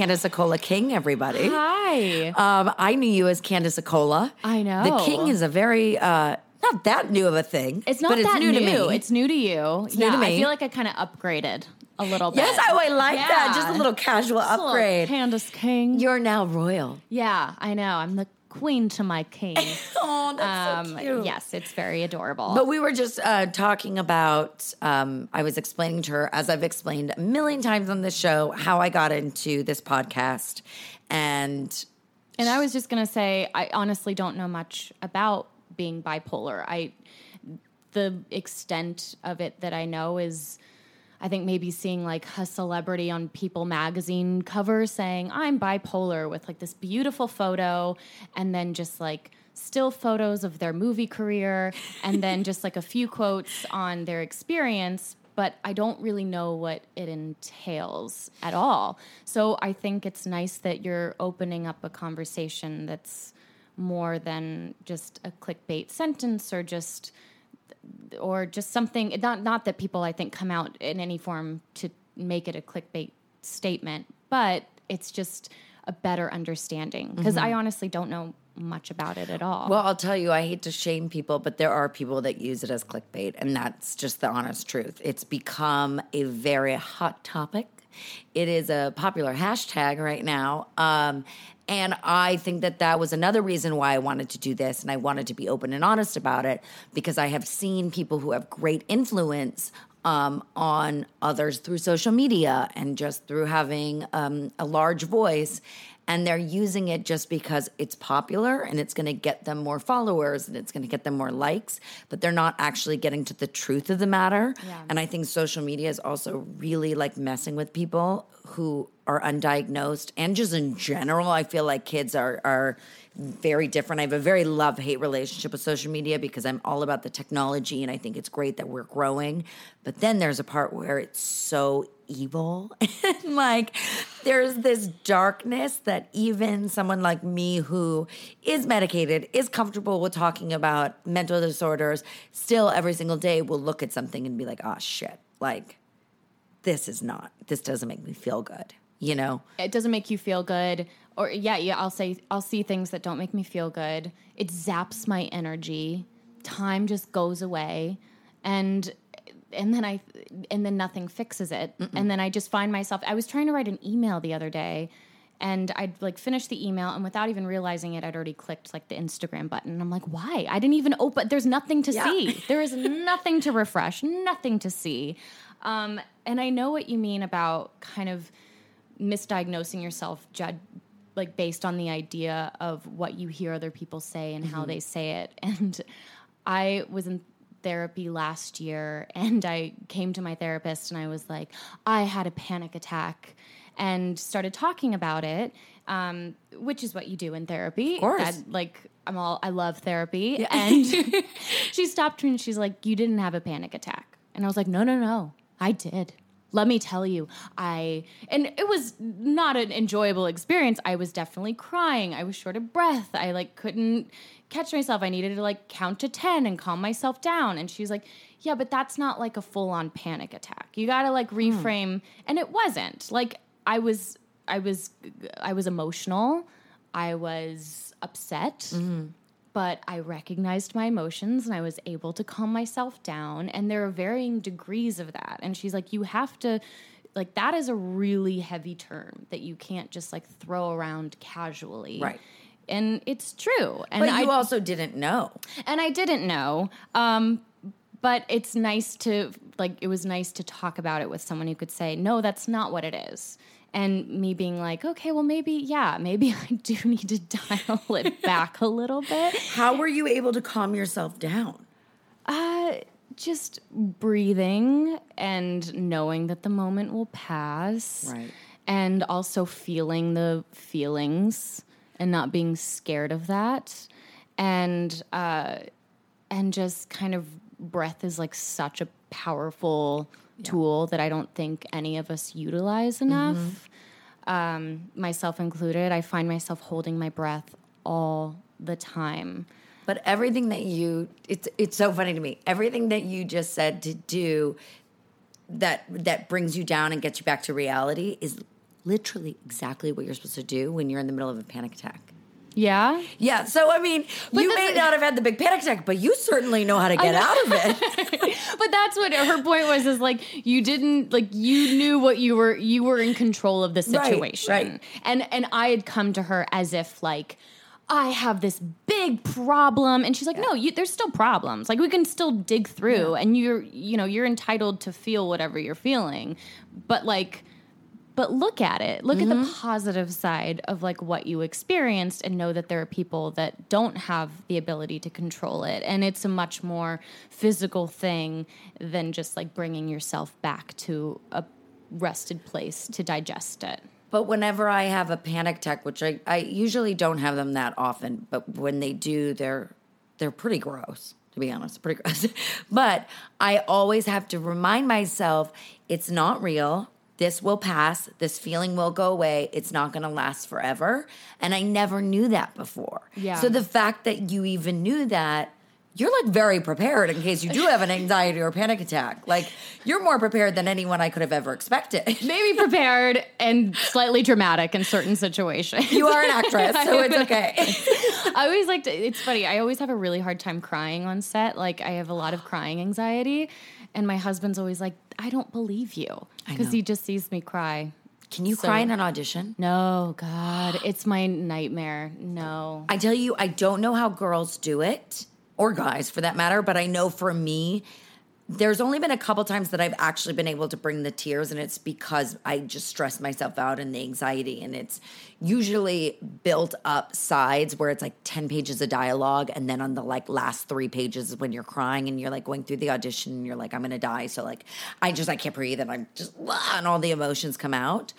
Candice Accola King, everybody. Hi. Um, I knew you as Candice Accola. I know. The King is a very uh, not that new of a thing. It's not but it's that new, new. to me. It's new to you. new yeah, to me. I feel like I kind of upgraded a little bit. yes, I, I like that. Just a little casual Just upgrade. Candice King. You're now royal. yeah, I know. I'm the queen to my king. Oh, that's um, so cute. yes, it's very adorable. But we were just uh, talking about, um, I was explaining to her, as I've explained a million times on this show, how I got into this podcast. And And I was just gonna say, I honestly don't know much about being bipolar. I the extent of it that I know is I think maybe seeing like a celebrity on People magazine cover saying, I'm bipolar with like this beautiful photo and then just like still photos of their movie career and then just like a few quotes on their experience but I don't really know what it entails at all. So I think it's nice that you're opening up a conversation that's more than just a clickbait sentence or just or just something not not that people I think come out in any form to make it a clickbait statement, but it's just a better understanding because I honestly don't know much about it at all. Well, I'll tell you, I hate to shame people, but there are people that use it as clickbait, and that's just the honest truth. It's become a very hot topic. It is a popular hashtag right now. Um, and I think that that was another reason why I wanted to do this, and I wanted to be open and honest about it because I have seen people who have great influence um, on others through social media and just through having um, a large voice and they're using it just because it's popular and it's going to get them more followers and it's going to get them more likes but they're not actually getting to the truth of the matter. Yeah. and i think social media is also really like messing with people who are undiagnosed and just in general i feel like kids are are very different. I have a very love hate relationship with social media because i'm all about the technology and i think it's great that we're growing. But then there's a part where it's so evil and like there's this darkness that even someone like me who is medicated is comfortable with talking about mental disorders still every single day will look at something and be like oh shit. Like this is not this doesn't make me feel good you know? It doesn't make you feel good. Or yeah yeah i'll say i'll see things that don't make me feel good. It zaps my energy. Time just goes away. And and then i and then nothing fixes it and then i just find myself i was trying to write an email the other day and I'd like finish the email, and without even realizing it, I'd already clicked like the Instagram button. And I'm like, why? I didn't even open. There's nothing to Yeah. see. There is nothing to refresh, nothing to see. Um, and I know what you mean about kind of misdiagnosing yourself jud- like based on the idea of what you hear other people say and how they say it and i was in therapy last year and i came to my therapist and i was like i had a panic attack and started talking about it um, which is what you do in therapy. Of course. that, like i'm all i love therapy. And she stopped me and she's like you didn't have a panic attack. And i was like no no no. I did. Let me tell you i and it was not an enjoyable experience. I was definitely crying. I was short of breath. I like couldn't catch myself i needed to like count to 10 and calm myself down and she's like yeah but that's not like a full-on panic attack you gotta like hmm. reframe and it wasn't like i was i was i was emotional i was upset mm-hmm. but I recognized my emotions and I was able to calm myself down. And there are varying degrees of that. And she's like, you have to, like, that is a really heavy term that you can't just like throw around casually. Right. And it's true. And but I you also didn't know and I didn't know. Um, but it's nice to like it was nice to talk about it with someone who could say, "No, that's not what it is." And me being like, "Okay, well maybe yeah, maybe I do need to dial it back a little bit." how were you able to calm yourself down Uh, just breathing and knowing that the moment will pass. Right. And also feeling the feelings and not being scared of that. And uh and just kind of breath is like such a powerful tool that I don't think any of us utilize enough. Um, myself included, I find myself holding my breath all the time. But everything that you it's it's so funny to me. Everything that you just said to do that that brings you down and gets you back to reality is literally exactly what you're supposed to do when you're in the middle of a panic attack. Yeah. Yeah, so I mean, you this- may not have had the big panic attack, but you certainly know how to get out of it. but that's what her point was is like you didn't like you knew what you were you were in control of the situation right. and and i had come to her as if like i have this big problem and she's like no you, there's still problems like we can still dig through and you're you know you're entitled to feel whatever you're feeling but like but look at it look at the mm-hmm. positive side of like what you experienced and know that there are people that don't have the ability to control it and it's a much more physical thing than just like bringing yourself back to a rested place to digest it But whenever I have a panic attack, which I, I usually don't have them that often, but when they do, they're they're pretty gross, to be honest, pretty gross. but I always have to remind myself it's not real. This will pass. This feeling will go away. It's not going to last forever. And I never knew that before. Yeah. So the fact that you even knew that, you're like very prepared in case you do have an anxiety or panic attack. Like you're more prepared than anyone I could have ever expected. maybe prepared and slightly dramatic in certain situations You are an actress, so it's okay. I always like to, it's funny. I always have a really hard time crying on set. Like I have a lot of crying anxiety. And my husband's always like, I don't believe you. Because he just sees me cry. Can you So- cry in an audition? No, God. It's my nightmare. No. I tell you, I don't know how girls do it, or guys for that matter, but I know for me, there's only been a couple times that I've actually been able to bring the tears, and it's because I just stress myself out and the anxiety. And it's usually built up sides where it's like 10 pages of dialogue, and then on the like last three pages when you're crying and you're like going through the audition and you're like, I'm gonna die. So, like, I just, I can't breathe, and I'm just, ah, and all the emotions come out.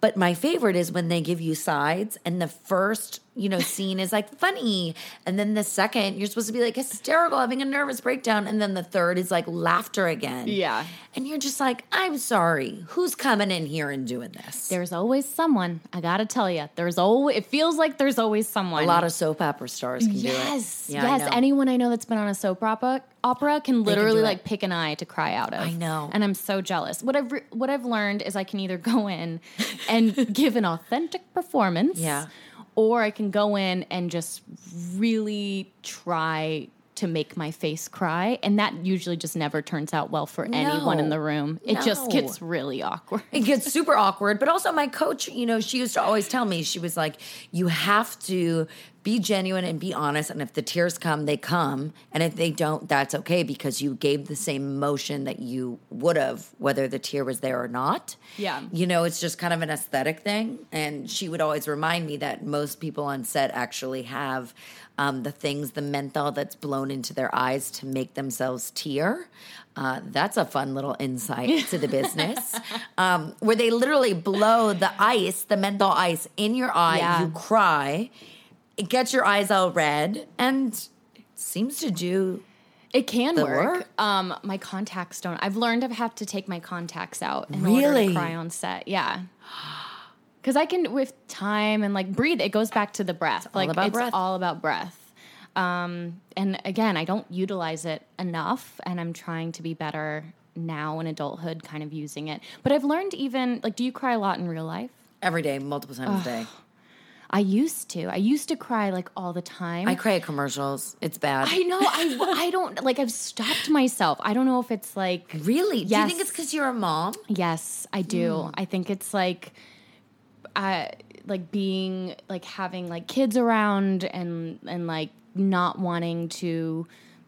But my favorite is when they give you sides and the first, you know, scene is like funny. And then the second, you're supposed to be like hysterical, having a nervous breakdown. And then the third is like laughter again. Yeah. And you're just like, I'm sorry. Who's coming in here and doing this? There's always someone. I gotta tell you, there's always. It feels like there's always someone. a lot of soap opera stars can do it. Yes, Yeah, I yes. Anyone I know that's been on a soap opera opera can literally do it. like pick an eye to cry out of. I know. and I'm so jealous. What I've re- what I've learned is I can either go in and give an authentic performance, Yeah. Or I can go in and just really try to make my face cry, and that usually just never turns out well for anyone in the room. It just gets really awkward. it gets super awkward. But also, my coach, you know, she used to always tell me, she was like, you have to be genuine and be honest. And if the tears come, they come. And if they don't, that's okay because you gave the same emotion that you would have, whether the tear was there or not. Yeah. You know, it's just kind of an aesthetic thing. And she would always remind me that most people on set actually have um, the things, the menthol that's blown into their eyes to make themselves tear. Uh, that's a fun little insight to the business. Um, where they literally blow the ice, the menthol ice, in your eye. Yeah. You cry, it gets your eyes all red, and seems to do. It can work. work? Um, my contacts don't. I've learned I have to take my contacts out in order Really? to cry on set. Yeah. Because I can, with time and like breathe, it goes back to the breath. like about it's breath. all about breath. Um, and again, I don't utilize it enough, and I'm trying to be better now in adulthood, kind of using it. But I've learned even like, do you cry a lot in real life? Every day, multiple times a day. I used to. I used to cry like all the time. I cry at commercials. It's bad. I know. I I don't like. I've stopped myself. I don't know if it's like really? Do you think it's because you're a mom? Yes, I do. Hmm. I think it's like, uh, like being like having like kids around and and like not wanting to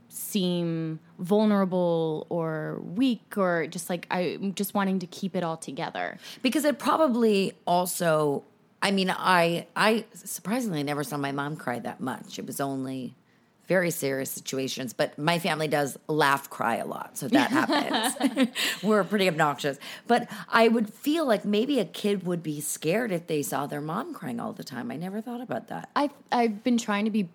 seem vulnerable or weak or just like I just wanting to keep it all together. because it probably also i mean i i surprisingly never saw my mom cry that much. It was only very serious situations but my family does laugh cry a lot so that happens. We're pretty obnoxious. But i would feel like maybe a kid would be scared if they saw their mom crying all the time. I never thought about that. I I've been trying to be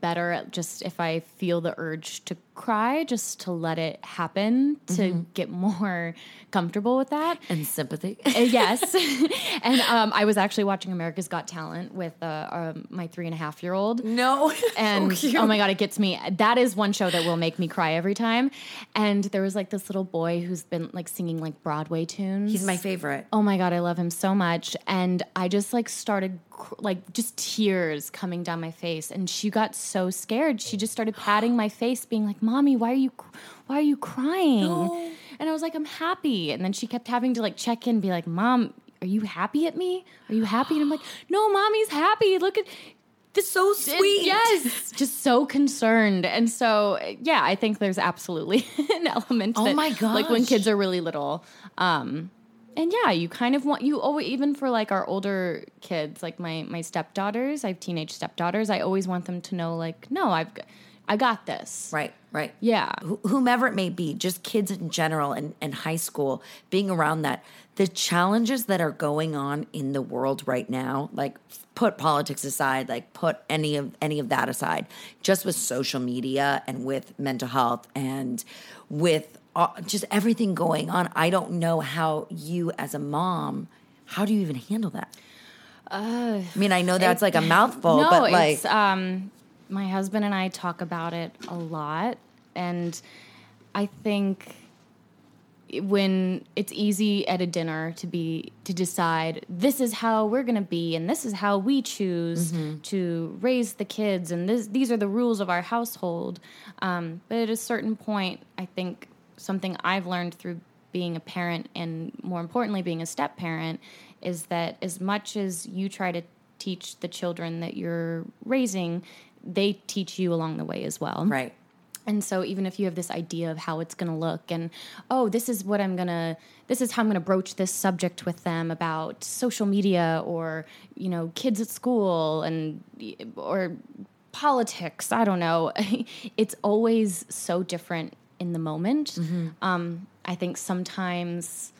better at just if I feel the urge to cry just to let it happen to Mm-hmm. get more comfortable with that. And sympathy. Uh, yes. and um, I was actually watching America's Got Talent with uh, um, my three and a half year old. no. And So oh my god, it gets me. That is one show that will make me cry every time. And there was like this little boy who's been like singing like Broadway tunes. He's my favorite. Oh my god, I love him so much. And I just like started like just tears coming down my face and she got so scared. She just started patting my face being like, "Mommy, why are you why are you crying?" And I was like, "I'm happy." And then she kept having to like check in and be like, "Mom, are you happy at me? Are you happy?" And I'm like, "No, Mommy's happy. Look at this So sweet. Yes, just so concerned. And so, yeah, I think there's absolutely an element. Oh that, my Like when kids are really little. Um, and yeah, you kind of want you always even for like our older kids, like my my stepdaughters. I have teenage stepdaughters. I always want them to know, like, no, I've I got this. Right, right. Yeah. Wh- whomever it may be, just kids in general and, and high school, being around that, the challenges that are going on in the world right now, like put politics aside, like put any of any of that aside, just with social media and with mental health and with uh, just everything going on, I don't know how you as a mom, how do you even handle that? I mean, I know that's like a mouthful, no, but like it's um, my husband and I talk about it a lot, and I think when it's easy at a dinner to be to decide this is how we're going to be and this is how we choose to raise the kids and this these are the rules of our household. Um, but at a certain point i think something i've learned through being a parent and more importantly being a step parent is that as much as you try to teach the children that you're raising they teach you along the way as well right. and so even if you have this idea of how it's going to look and oh this is what I'm going to this is how I'm going to broach this subject with them about social media or you know kids at school and or politics, I don't know. it's always so different in the moment. Um, I think sometimes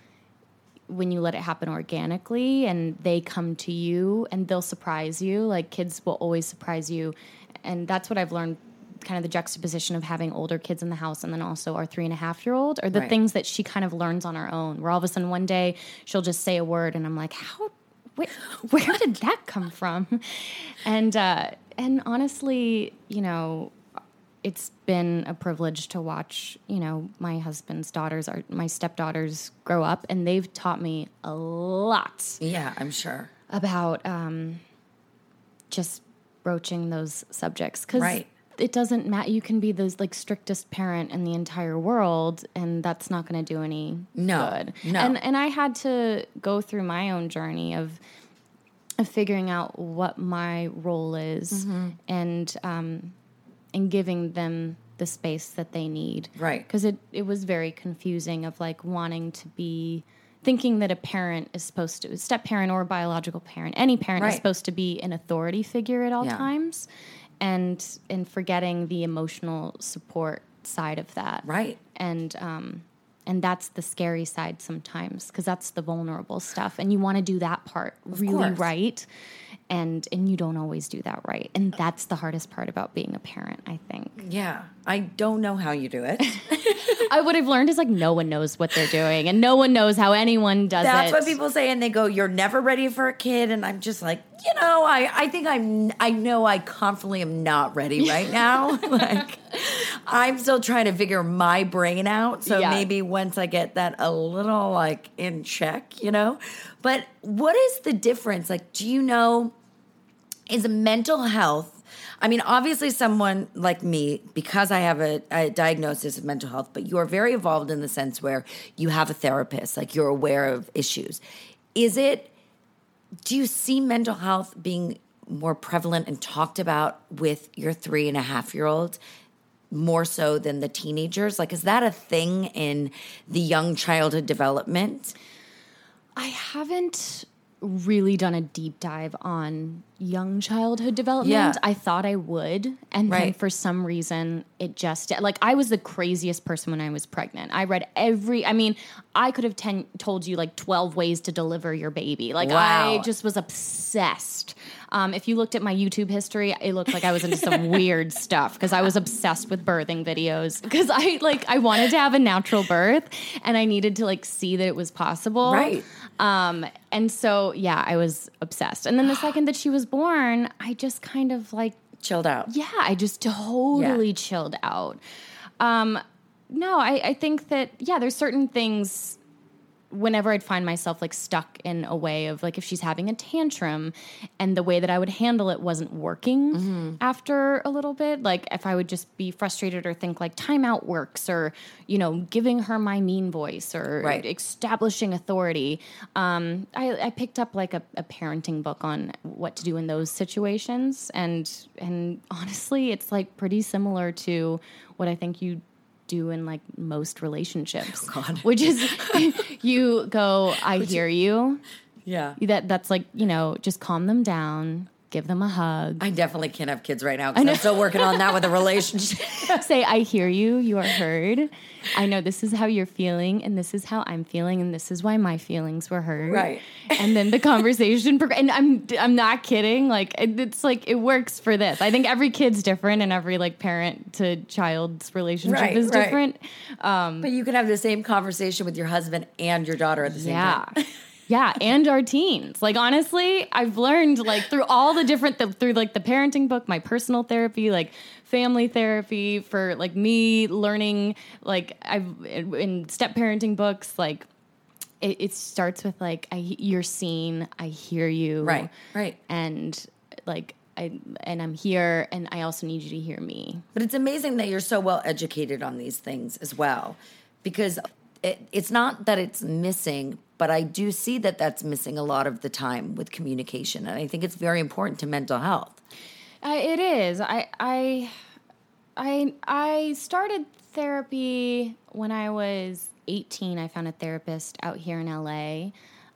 when you let it happen organically and they come to you and they'll surprise you like kids will always surprise you and that's what i've learned kind of the juxtaposition of having older kids in the house and then also our three and a half year old are the Right. things that she kind of learns on her own where all of a sudden one day she'll just say a word and i'm like how where, where did that come from and uh and honestly you know it's been a privilege to watch, you know, my husband's daughters, our, my stepdaughters grow up, and they've taught me a lot Yeah, I'm sure. about um, just broaching those subjects because Right. it doesn't matter. You can be the like strictest parent in the entire world, and that's not going to do any No, good. no. And and I had to go through my own journey of of figuring out what my role is Mm-hmm. and um, and giving them the space that they need. Right. Because it, it was very confusing of like wanting to be thinking that a parent is supposed to a step parent or a biological parent, any parent is supposed to be an authority figure at all Yeah. times and and forgetting the emotional support side of that Right. and um and that's the scary side sometimes because that's the vulnerable stuff and you want to do that part really course. right and and you don't always do that right and that's the hardest part about being a parent i think Yeah. I don't know how you do it. i would have learned is like no one knows what they're doing and no one knows how anyone does That's it what people say, and they go, "You're never ready for a kid," and I'm just like, you know, I I think I'm I know I confidently am not ready right now. like, I'm still trying to figure my brain out. So Yeah. maybe once I get that a little like in check, you know. But what is the difference? Like, do you know? Is mental health? I mean, obviously, someone like me, because I have a, a diagnosis of mental health, but you are very evolved in the sense where you have a therapist, like you're aware of issues. Is it, do you see mental health being more prevalent and talked about with your three and a half year old more so than the teenagers? Like, is that a thing in the young childhood development? I haven't really done a deep dive on young childhood development. Yeah. I thought I would. And then for some reason, it just, like, I was the craziest person when I was pregnant. I read every, I mean, I could have ten, told you like 12 ways to deliver your baby. Like, I just was obsessed. Um, if you looked at my YouTube history, it looked like I was into some weird stuff because I was obsessed with birthing videos because I like I wanted to have a natural birth and I needed to like see that it was possible. Right. Um, and so yeah, I was obsessed. And then the second that she was born, I just kind of like Chilled out. yeah, I just totally chilled out. Um, no, I, I think that yeah, there's certain things whenever I'd find myself like stuck in a way of like if she's having a tantrum and the way that I would handle it wasn't working after a little bit, like if I would just be frustrated or think like timeout works or, you know, giving her my mean voice or Right. establishing authority. Um, I, I picked up like a, a parenting book on what to do in those situations and and honestly it's like pretty similar to what I think you do in like most relationships. Oh, Which is you go, I hear you. Yeah. That that's like, you know, just calm them down, give them a hug. I definitely can't have kids right now because I'm still working on that with a relationship. Say, I hear you, you are heard. I know this is how you're feeling, and this is how I'm feeling, and this is why my feelings were heard. Right. And then the conversation, prog- and I'm I'm not kidding. Like it, it's like it works for this. I think every kid's different, and every like parent to child's relationship Right, is right. different. Um, but you can have the same conversation with your husband and your daughter at the same Yeah. time. Yeah, and our teens. Like honestly, I've learned like through all the different the, through like the parenting book, my personal therapy, like family therapy for like me learning like I've in step parenting books like it, it starts with like I you're seen, I hear you. Right, right. And like I and I'm here and I also need you to hear me. But it's amazing that you're so well educated on these things as well, because it, it's not that it's missing, but I do see that that's missing a lot of the time with communication, and I think it's very important to mental health. Uh, it is. I I I I started therapy when I was 18. I found a therapist out here in LA.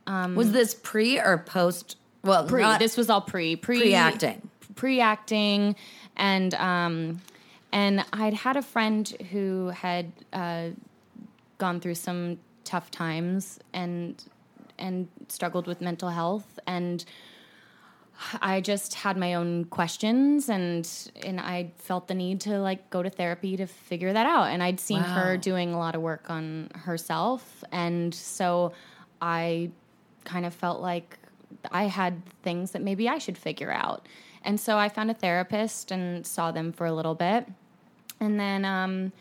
Was this pre or post? Well, Pre. not this was all pre pre pre-acting. pre acting, and um, and I'd had a friend who had uh, gone through some tough times and and struggled with mental health and I just had my own questions and and I felt the need to like go to therapy to figure that out and I'd seen her doing a lot of work on herself and so I kind of felt like I had things that maybe I should figure out. And so I found a therapist and saw them for a little bit. And then um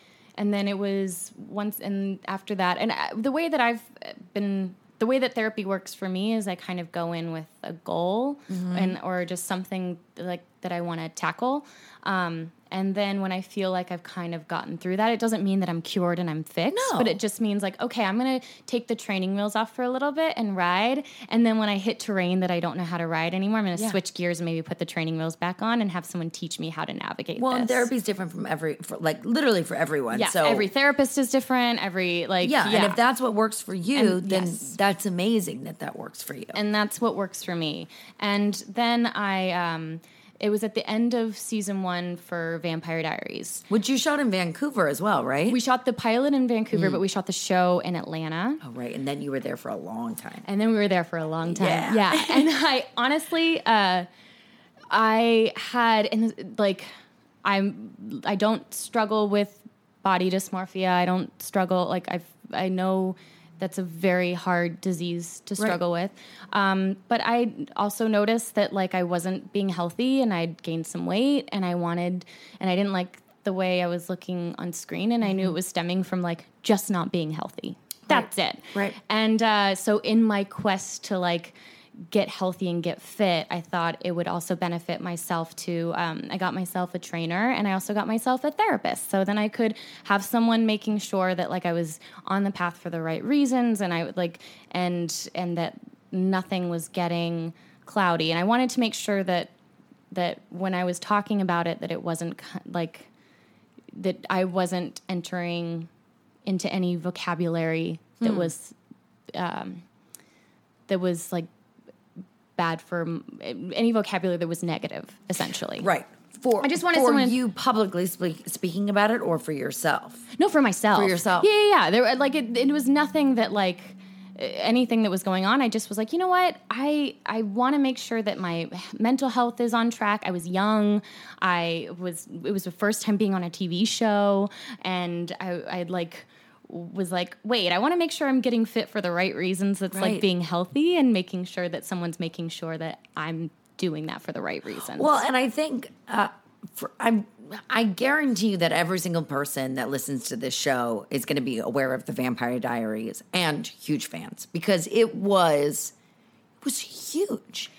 and then it was once and after that and uh, the way that I've been the way that therapy works for me is I kind of go in with a goal and or just something like that I want to tackle. Um, and then when I feel like I've kind of gotten through that, it doesn't mean that I'm cured and I'm fixed, No. but it just means like, okay, I'm gonna take the training wheels off for a little bit and ride. And then when I hit terrain that I don't know how to ride anymore, I'm gonna Yeah. switch gears and maybe put the training wheels back on and have someone teach me how to navigate. Well, therapy is different from every, for, like literally for everyone. Yes, so every therapist is different. Every like yeah, and if that's what works for you, And- then yes. that's amazing that that works for you. and that's what works for me. And then I, um, it was at the end of season one for Vampire Diaries. Which you shot in Vancouver as well, right? We shot the pilot in Vancouver, but we shot the show in Atlanta. oh, right, and then you were there for a long time. And then we were there for a long time. Yeah. Yeah. and I honestly, uh, I had, and like, I'm, I don't struggle with body dysmorphia. I don't struggle, like, I've, I know that's a very hard disease to struggle with. Um, but I also noticed that, like, I wasn't being healthy and I'd gained some weight and I wanted, and I didn't like the way I was looking on screen. And I knew it was stemming from, like, just not being healthy. That's it. Right. And uh, so, in my quest to like get healthy and get fit, I thought it would also benefit myself to. Um, I got myself a trainer and I also got myself a therapist. So then I could have someone making sure that like I was on the path for the right reasons and I would like and and that nothing was getting cloudy. And I wanted to make sure that that when I was talking about it, that it wasn't like that I wasn't entering into any vocabulary that was um, that was like bad for any vocabulary that was negative, essentially. Right. For I just wanted for someone- you publicly speak, speaking about it, or for yourself. No, for myself. For yourself. Yeah, yeah, yeah. There, like, it, it was nothing that like uh, anything that was going on. I just was like, you know what? I I want to make sure that my mental health is on track. I was young. I was. It was the first time being on a TV show, and I I'd like was like, wait, I want to make sure I'm getting fit for the right reasons. That's Right. like being healthy and making sure that someone's making sure that I'm doing that for the right reasons. Well, and I think uh, for, I'm. I guarantee you that every single person that listens to this show is going to be aware of the Vampire Diaries and huge fans because it was it was huge.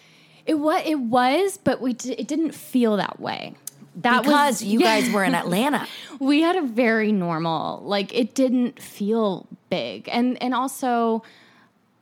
it was it was, but we d- it didn't feel that way. That because was you yeah. guys were in Atlanta. we had a very normal like it didn't feel big and and also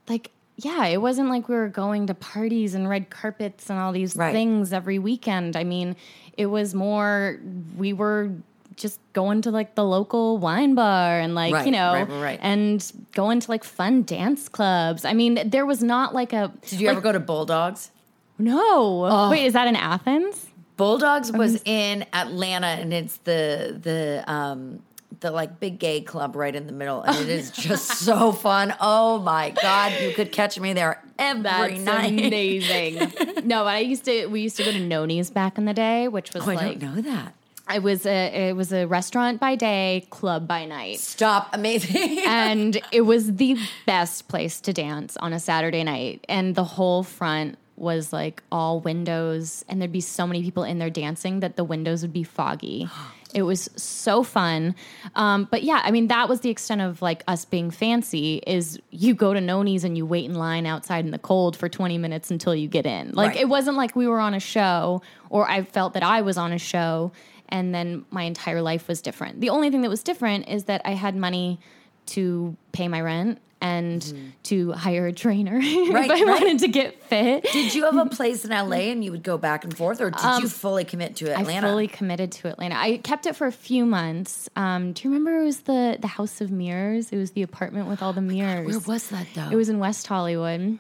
like yeah it wasn't like we were going to parties and red carpets and all these Right. things every weekend i mean it was more we were just going to like the local wine bar and like Right, you know right, and going to like fun dance clubs i mean there was not like a Did you like, ever go to Bulldogs? no oh. wait is that in athens Bulldogs was in Atlanta, and it's the the um the like big gay club right in the middle, and it is just so fun. Oh my god, you could catch me there every That's night. amazing. no, but I used to. We used to go to Noni's back in the day, which was Oh, I like don't know that. it was a it was a restaurant by day, club by night. Stop, amazing. and it was the best place to dance on a Saturday night. And the whole front was like all windows, and there'd be so many people in there dancing that the windows would be foggy. It was so fun. Um, but yeah, I mean, that was the extent of like us being fancy is you go to Noni's and you wait in line outside in the cold for 20 minutes until you get in. Like Right. it wasn't like we were on a show or I felt that I was on a show and then my entire life was different. The only thing that was different is that I had money to pay my rent and to hire a trainer if Mm-hmm. I right. wanted to get fit. did you have a place in LA and you would go back and forth, or did you fully commit to Atlanta? I fully committed to Atlanta. I kept it for a few months. Um, do you remember it was the the House of Mirrors? It was the apartment with all the mirrors. Where was that though? It was in West Hollywood.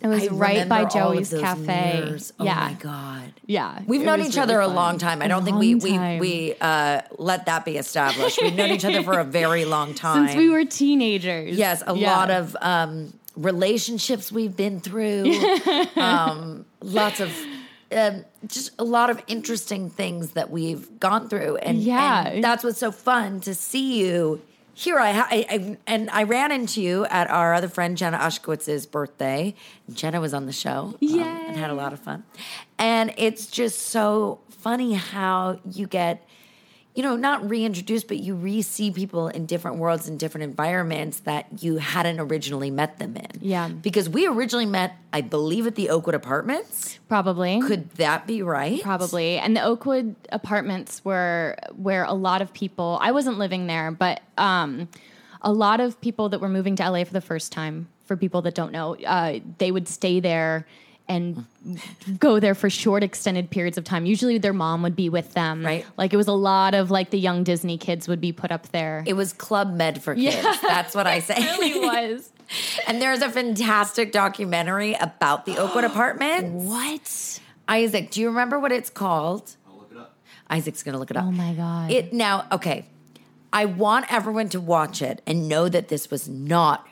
It was I right by remember all of Joey's Cafe. mirrors. Oh yeah, my god. yeah. We've It known each really other a long time. I don't think we we time. we uh, let that be established. We've known each other for a very long time. since we were teenagers. Yes, a Yeah. lot of um, relationships we've been through. um, lots of. Um, just a lot of interesting things that we've gone through, and Yeah. and that's what's so fun to see you here. I, ha- I, I and I ran into you at our other friend Jenna Ushkowitz's birthday. Jenna was on the show, um, and had a lot of fun. And it's just so funny how you get you know, not reintroduced, but you re see people in different worlds and different environments that you hadn't originally met them in. Yeah. Because we originally met, I believe, at the Oakwood Apartments. probably. Could that be right? Probably. And the Oakwood apartments were where a lot of people, I wasn't living there, but um, a lot of people that were moving to LA for the first time, for people that don't know, uh, they would stay there and go there for short extended periods of time. Usually their mom would be with them. Right. Like it was a lot of like the young Disney kids would be put up there. It was Club Med for kids. That's what I say. It really was. and there's a fantastic documentary about the Oakwood apartment. what? Isaac, do you remember what it's called? I'll look it up. Isaac's going to look it up. Oh my God. It now, okay. I want everyone to watch it and know that this was not,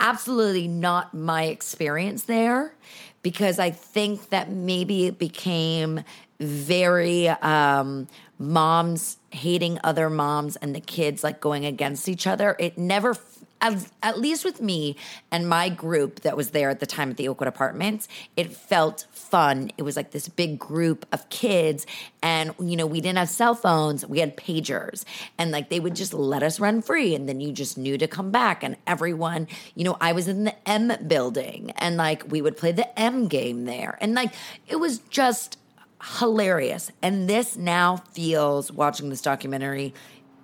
absolutely not my experience there because I think that maybe it became very um, moms hating other moms and the kids like going against each other. It never. At, at least with me and my group that was there at the time at the Oakwood Apartments, it felt fun. It was like this big group of kids, and you know, we didn't have cell phones, we had pagers, and like they would just let us run free, and then you just knew to come back. And everyone, you know, I was in the M building, and like we would play the M game there, and like it was just hilarious. And this now feels, watching this documentary,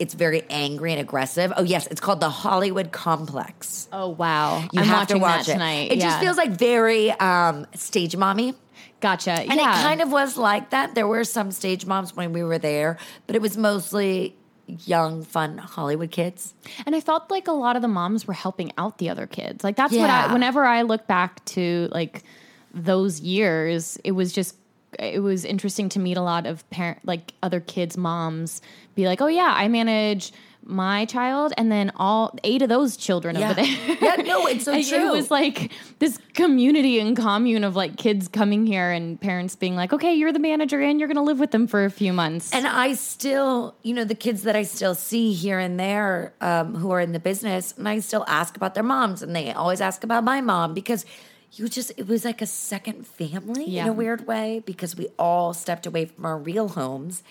it's very angry and aggressive. Oh, yes, it's called The Hollywood Complex. oh wow. You I'm have to watch that it. tonight. It just feels like very um, stage mommy. Gotcha. And yeah. it kind of was like that. There were some stage moms when we were there, but it was mostly young, fun Hollywood kids. And I felt like a lot of the moms were helping out the other kids. Like that's what I whenever I look back to like those years, it was just it was interesting to meet a lot of parent like other kids' moms be like, "Oh yeah, I manage." my child and then all eight of those children Yeah. over there. Yeah, no, it's so true. It was like this community and commune of like kids coming here and parents being like, okay, you're the manager and you're going to live with them for a few months. And I still, you know, the kids that I still see here and there um, who are in the business, and I still ask about their moms, and they always ask about my mom because you just, it was like a second family in a weird way because we all stepped away from our real homes.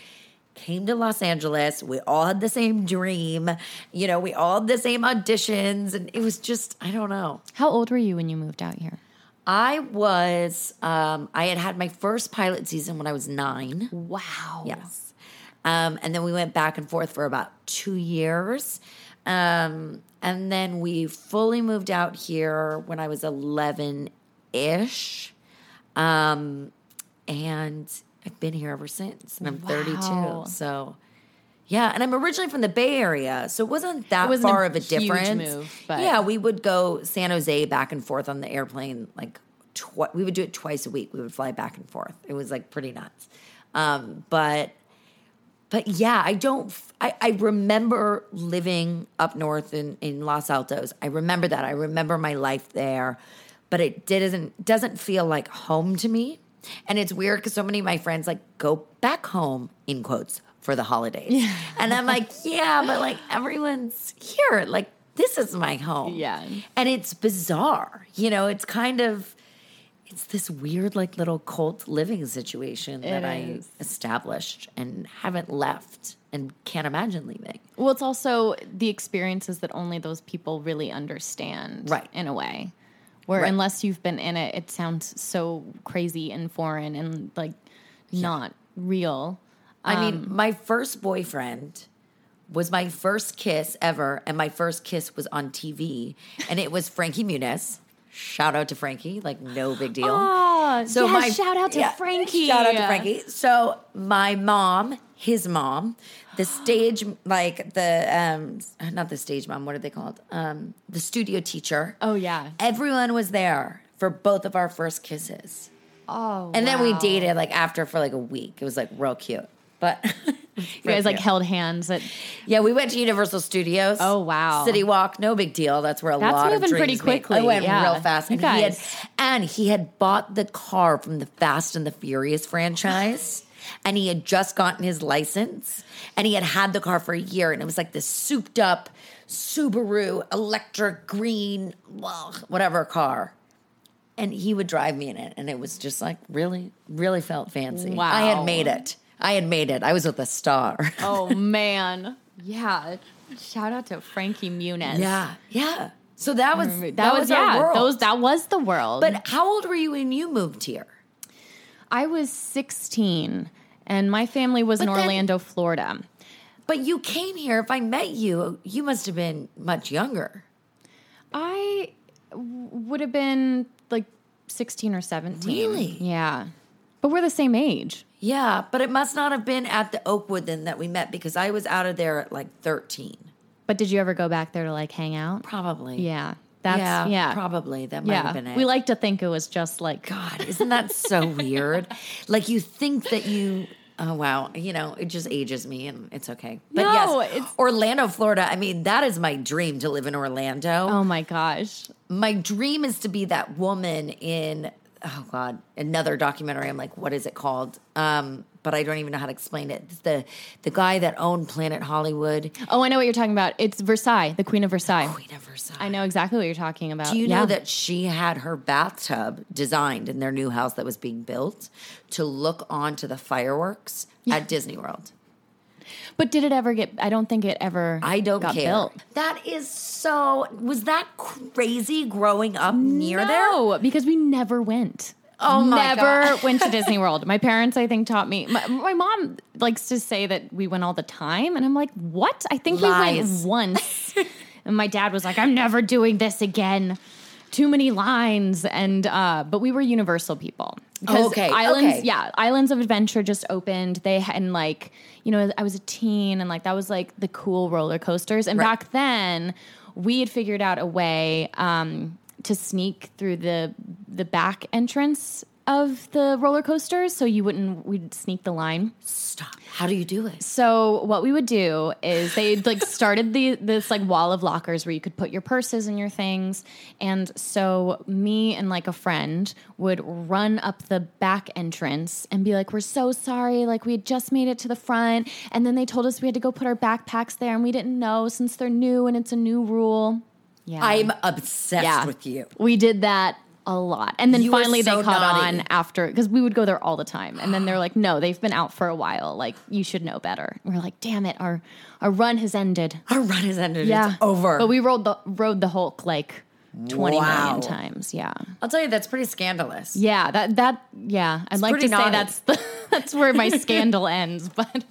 Came to Los Angeles. We all had the same dream. You know, we all had the same auditions. And it was just, I don't know. How old were you when you moved out here? I was, um, I had had my first pilot season when I was nine. Wow. Yes. Um, and then we went back and forth for about two years. Um, and then we fully moved out here when I was 11 ish. Um, and I've been here ever since. And I'm Wow. 32. So, yeah. And I'm originally from the Bay Area. So it wasn't that It wasn't a far of a difference. move, but- yeah, we would go San Jose back and forth on the airplane. Like, tw- we would do it twice a week. We would fly back and forth. It was like pretty nuts. Um, but but yeah, I don't. I, I remember living up north in in Los Altos. I remember that. I remember my life there, but it didn't doesn't feel like home to me. And it's weird because so many of my friends like go back home in quotes for the holidays, and I'm like, yeah, but like everyone's here. Like this is my home. Yeah. and it's bizarre. You know, it's kind of. It's this weird, like little cult living situation that It I established and haven't left and can't imagine leaving. Well, it's also the experiences that only those people really understand, Right. In a way, where Right. unless you've been in it, it sounds so crazy and foreign and like not real. I mean, um, my first boyfriend was my first kiss ever, and my first kiss was on TV, and it was Frankie Muniz. Shout out to Frankie, like no big deal. Oh, yes, shout out to Frankie. Shout out to Frankie. So my mom, his mom, the stage, like the um, not the stage mom. What are they called? Um, the studio teacher. Oh yeah. Everyone was there for both of our first kisses. Oh, And then we dated like after for like a week. It was like real cute. But You guys like held hands at yeah, we went to Universal Studios. Oh, wow. City Walk, no big deal. That's where a That's lot of moving pretty dreams made. quickly, I went yeah. real fast. And he, had, and he had bought the car from the Fast and the Furious franchise. And he had just gotten his license, and he had had the car for a year, and it was like this souped up Subaru electric green, well, whatever car. And he would drive me in it, and it was just like really, really felt fancy. I had made it. I had made it. I was with a star. Oh man. Yeah. Shout out to Frankie Muniz. Yeah, yeah. So that was That, that, was, was, yeah. Those that was the world. but how old were you when you moved here? I was 16 and my family was in then- Orlando, Florida. But you came here. If I met you, you must have been much younger. I would have been like 16 or 17. Really? Yeah. But we're the same age. Yeah, but it must not have been at the Oakwood then that we met because I was out of there at like thirteen, But did you ever go back there to like hang out? probably. Yeah. That's yeah. probably that might have been it. We like to think it was just like God, isn't that so weird? Like you think that you. Oh wow, you know it just ages me, and it's okay. But No, yes, Orlando, Florida. I mean, that is my dream to live in Orlando. oh my gosh. my dream is to be that woman in oh god another documentary i'm like what is it called um but i don't even know how to explain it it's the the guy that owned planet hollywood Oh, I know what you're talking about. It's Versailles, the Queen of Versailles. queen of versailles I know exactly what you're talking about. do you Yeah. know that she had her bathtub designed in their new house that was being built to look onto the fireworks at disney world But did it ever get I don't think it ever i don't got care built. that is so was that crazy growing up near there No, because we never went. Oh my never God. went to Disney World. My parents, I think, taught me. My, my mom likes to say that we went all the time, and I'm like, what? I think we went once. and my dad was like, I'm never doing this again. Too many lines, and uh, but we were Universal people. Because Okay, islands, okay. yeah, Islands of Adventure just opened. They had and like, you know, I was a teen, and like that was like the cool roller coasters. And Right. back then, we had figured out a way um, to sneak through the the back entrance of the roller coasters, so you wouldn't we'd sneak the line. Stop. How do you do it? So what we would do is they like started the this like wall of lockers where you could put your purses and your things. And so me and like a friend would run up the back entrance and be like, "We're so sorry, like we had just made it to the front." And then they told us we had to go put our backpacks there and we didn't know since they're new and it's a new rule. Yeah. I'm obsessed yeah. with you. We did that a lot. And then You finally so they caught naughty. on after because we would go there all the time. And then they're like, no, they've been out for a while. Like, you should know better. And we're like, damn it, our our run has ended. Our run is ended. Yeah. It's over. But we rode the rode the Hulk like twenty million Wow. times. Yeah. I'll tell you, that's pretty scandalous. Yeah. That that yeah. I'd like to pretty say that's the that's where my scandal ends, but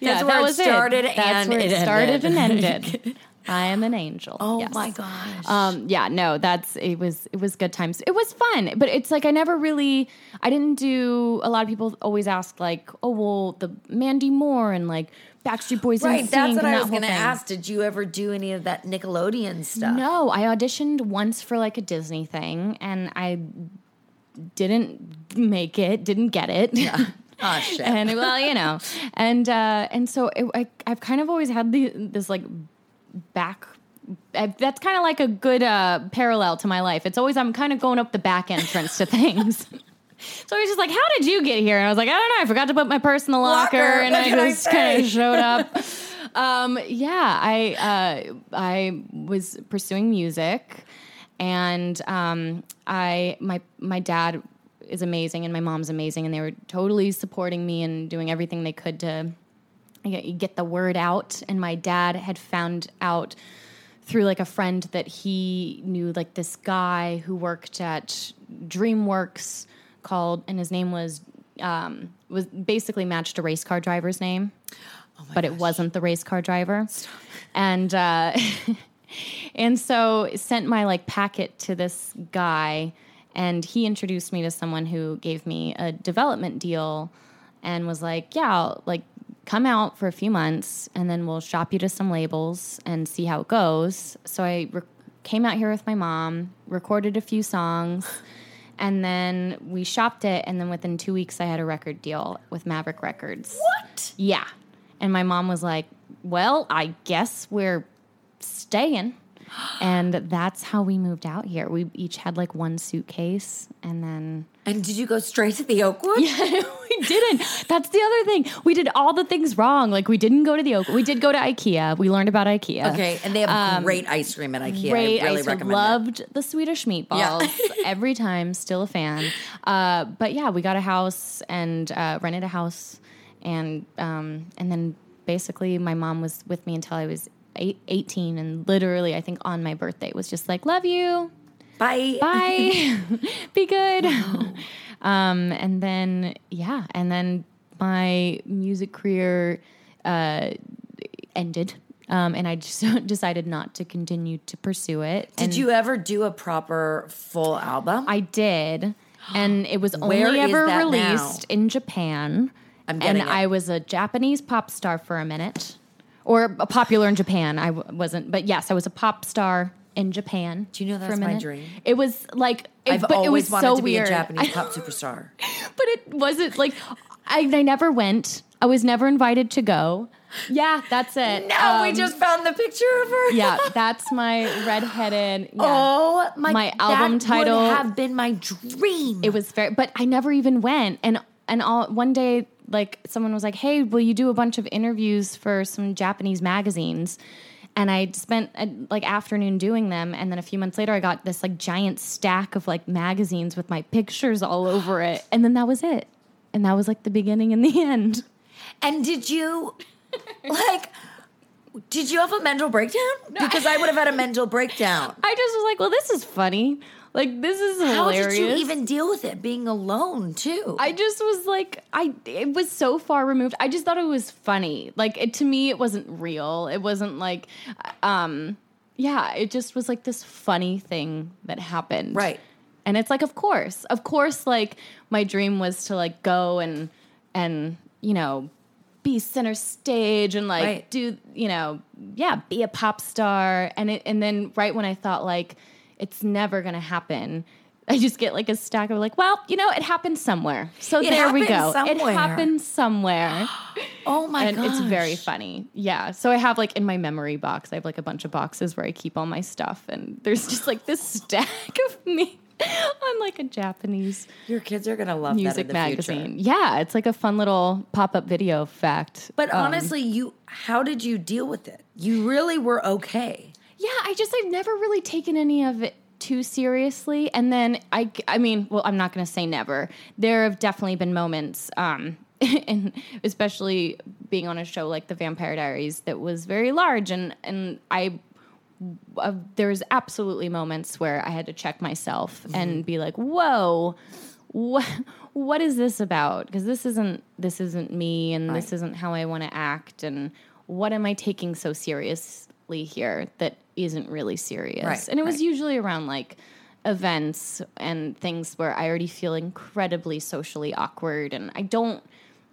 yeah, that it was started it. That's and where it it started and ended. I am an angel. Oh Yes. my gosh. Um, yeah, no, that's it was it was good times. It was fun, but it's like I never really I didn't do a lot of people always ask like, oh well, the Mandy Moore and like Backstreet Boys right. That's what I that was going to ask. Did you ever do any of that Nickelodeon stuff? No, I auditioned once for like a Disney thing, and I didn't make it, didn't get it. Yeah. Oh, shit. and well, you know, and uh, and so it, I, I've kind of always had the, this like back. That's kind of like a good uh, parallel to my life. It's always I'm kind of going up the back entrance to things. So he's just like, "How did you get here?" And I was like, "I don't know. I forgot to put my purse in the locker, Locker, and I just kind of showed up." um, yeah, I uh, I was pursuing music, and um, I my my dad is amazing, and my mom's amazing, and they were totally supporting me and doing everything they could to get get the word out. And my dad had found out through like a friend that he knew like this guy who worked at DreamWorks called, and his name was um, was basically matched a race car driver's name, but it wasn't the race car driver, and. Uh, and so sent my like packet to this guy and he introduced me to someone who gave me a development deal and was like yeah I'll, like come out for a few months and then we'll shop you to some labels and see how it goes so i re- came out here with my mom recorded a few songs and then we shopped it and then within two weeks i had a record deal with maverick records What? yeah. And my mom was like, Well, I guess we're staying. And that's how we moved out here. We each had like one suitcase and then And did you go straight to the Oakwood? Yeah, we didn't. That's the other thing. We did all the things wrong. Like we didn't go to the Oak. We did go to IKEA. We learned about IKEA. Okay, and they have great ice cream at IKEA. Great. I really to recommend it. loved the Swedish meatballs every time. Still a fan. Uh, but yeah, we got a house and uh, rented a house, and um, and then basically my mom was with me until I was eight, 18, and literally I think on my birthday was just like love you, Bye. bye, be good. Um, and then yeah, and then my music career uh, ended. Um, and I just decided not to continue to pursue it. Did And you ever do a proper full album? I did, and it was only ever released in Japan. I'm and getting it. I was a Japanese pop star for a minute, or a popular in Japan. I w- wasn't, but yes, I was a pop star in Japan. Do you know that's my dream? It was like it, I've but it was wanted so to be weird. a Japanese pop superstar. but it wasn't like I, I never went. I was never invited to go. Yeah, that's it. No, we Um, just found the picture of her. yeah, that's my redheaded. Yeah. Oh my! My album that title- would have been my dream. It was very, but I never even went. And and all one day, like someone was like, "Hey, will you do a bunch of interviews for some Japanese magazines?" And I spent a, like afternoon doing them, and then a few months later, I got this like giant stack of like magazines with my pictures all over it, and then that was it. And that was like the beginning and the end. And did you like? Did you have a mental breakdown? Because I would have had a mental breakdown. I just was like, "Well, this is funny. Like this is How hilarious." did you even deal with it being alone too? I just was like, I it was so far removed. I just thought it was funny. Like it, to me, it wasn't real. It wasn't like, um, yeah, it just was like this funny thing that happened. Right. And it's like, of course, of course, like my dream was to like go and and you know be center stage and like Right. do you know yeah be a pop star and it and then right when I thought like it's never gonna happen I just get like a stack of like, well, you know, it happened somewhere. So It there we go. It somewhere. happened somewhere. Oh my and god. it's very funny. Yeah. So I have like in my memory box, I have like a bunch of boxes where I keep all my stuff and there's just like this stack of me on like a Japanese Your kids are gonna love that music in the magazine. Future. Yeah, it's like a fun little pop-up video fact. But Um, honestly, you how did you deal with it? You really were okay. Yeah, I just I've never really taken any of it too seriously. And then I I mean, well, I'm not going to say never. There have definitely been moments um and especially being on a show like The Vampire Diaries that was very large and and I uh, there was absolutely moments where I had to check myself and be like, "Whoa, what what is this about? Because this isn't this isn't me, and this isn't how I want to act. And what am I taking so seriously here that isn't really serious? Right, and it was right. usually around like events and things where I already feel incredibly socially awkward, and I don't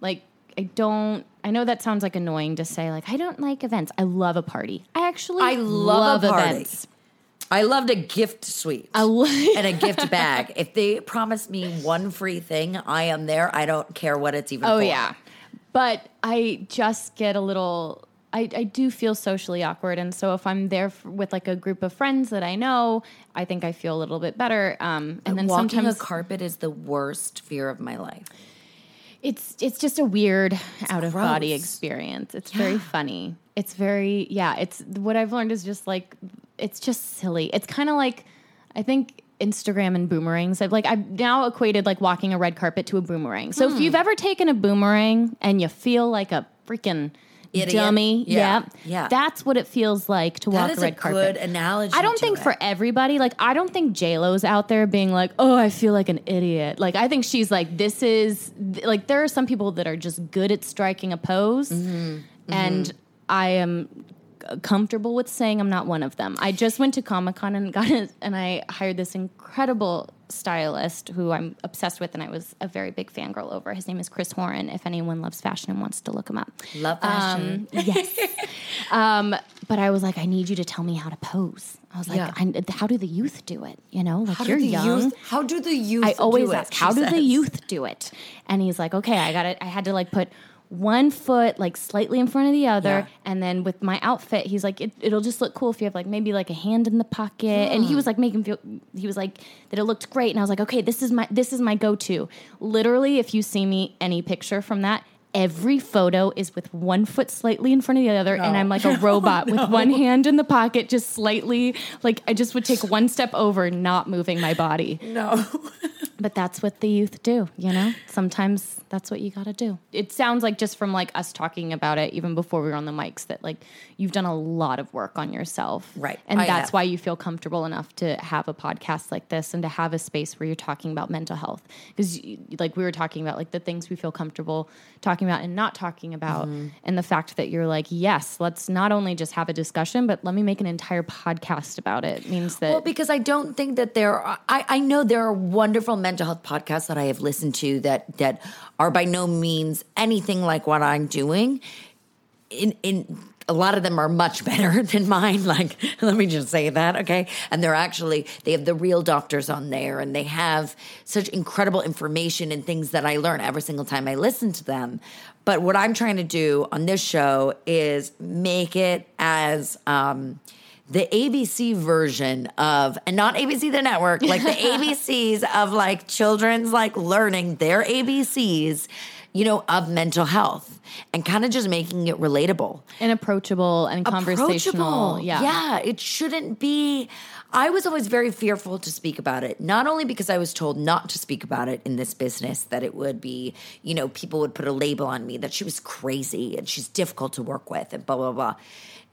like. I don't. I know that sounds like annoying to say. Like I don't like events. I love a party. I actually I love a party. events. I loved a gift suite lo- and a gift bag. If they promise me one free thing, I am there. I don't care what it's even Oh for. yeah, but I just get a little. I, I do feel socially awkward, and so if I'm there f with like a group of friends that I know, I think I feel a little bit better. Um, and then Walking sometimes a carpet is the worst fear of my life. it's it's just a weird out of body experience. It's very funny. It's very yeah. It's what I've learned is just like it's just silly. It's kind of like I think Instagram and boomerangs. I've like I've now equated like walking a red carpet to a boomerang. So Hmm. if you've ever taken a boomerang and you feel like a freaking Idiot. dummy, Yeah. yeah, Yeah. that's what it feels like to That walk a a red carpet. good analogy. I don't think it. for everybody. Like, I don't think J Lo's out there being like, "Oh, I feel like an idiot." Like, I think she's like, "This is like." There are some people that are just good at striking a pose, Mm-hmm. and I am comfortable with saying I'm not one of them. I just went to Comic Con and got it, and I hired this incredible stylist who I'm obsessed with, and I was a very big fangirl over. His name is Chris Horan. If anyone loves fashion and wants to look him up, love fashion. um, yes. um, but I was like, I need you to tell me how to pose. I was like, Yeah. I, how do the youth do it? You know, like how you're do the young. youth? How do the youth? I always it, ask, she how do the youth do it? And he's like, okay, I got it. I had to like put one foot like slightly in front of the other, Yeah. and then with my outfit, he's like, it, it'll just look cool if you have like maybe like a hand in the pocket. And he was like making feel. He was like that it looked great, and I was like, okay, this is my this is my go to. Literally, if you see me any picture from that. Every photo is with one foot slightly in front of the other, and I'm like a robot with one hand in the pocket, just slightly like I just would take one step over, not moving my body. No. But that's what the youth do, you know? Sometimes that's what you got to do. It sounds like just from like us talking about it even before we were on the mics that like you've done a lot of work on yourself. Right. And I that's have. why you feel comfortable enough to have a podcast like this and to have a space where you're talking about mental health because like we were talking about like the things we feel comfortable talking about and not talking about Mm-hmm. and the fact that you're like, "Yes, let's not only just have a discussion, but let me make an entire podcast about it." Means that Well, because I don't think that there are. I, I know there are wonderful mental health podcasts that I have listened to that that are by no means anything like what I'm doing. In in a lot of them are much better than mine. Like, let me just say that, okay? And they're actually they have the real doctors on there, and they have such incredible information and things that I learn every single time I listen to them. But what I'm trying to do on this show is make it as um, the ABC version of, and not ABC the network, like the ABCs of like children's like learning their ABCs, you know, of mental health and kind of just making it relatable. and approachable and conversational. Approachable. Yeah. Yeah. It shouldn't be. I was always very fearful to speak about it, not only because I was told not to speak about it in this business, that it would be, you know, people would put a label on me that she was crazy and she's difficult to work with and blah, blah, blah.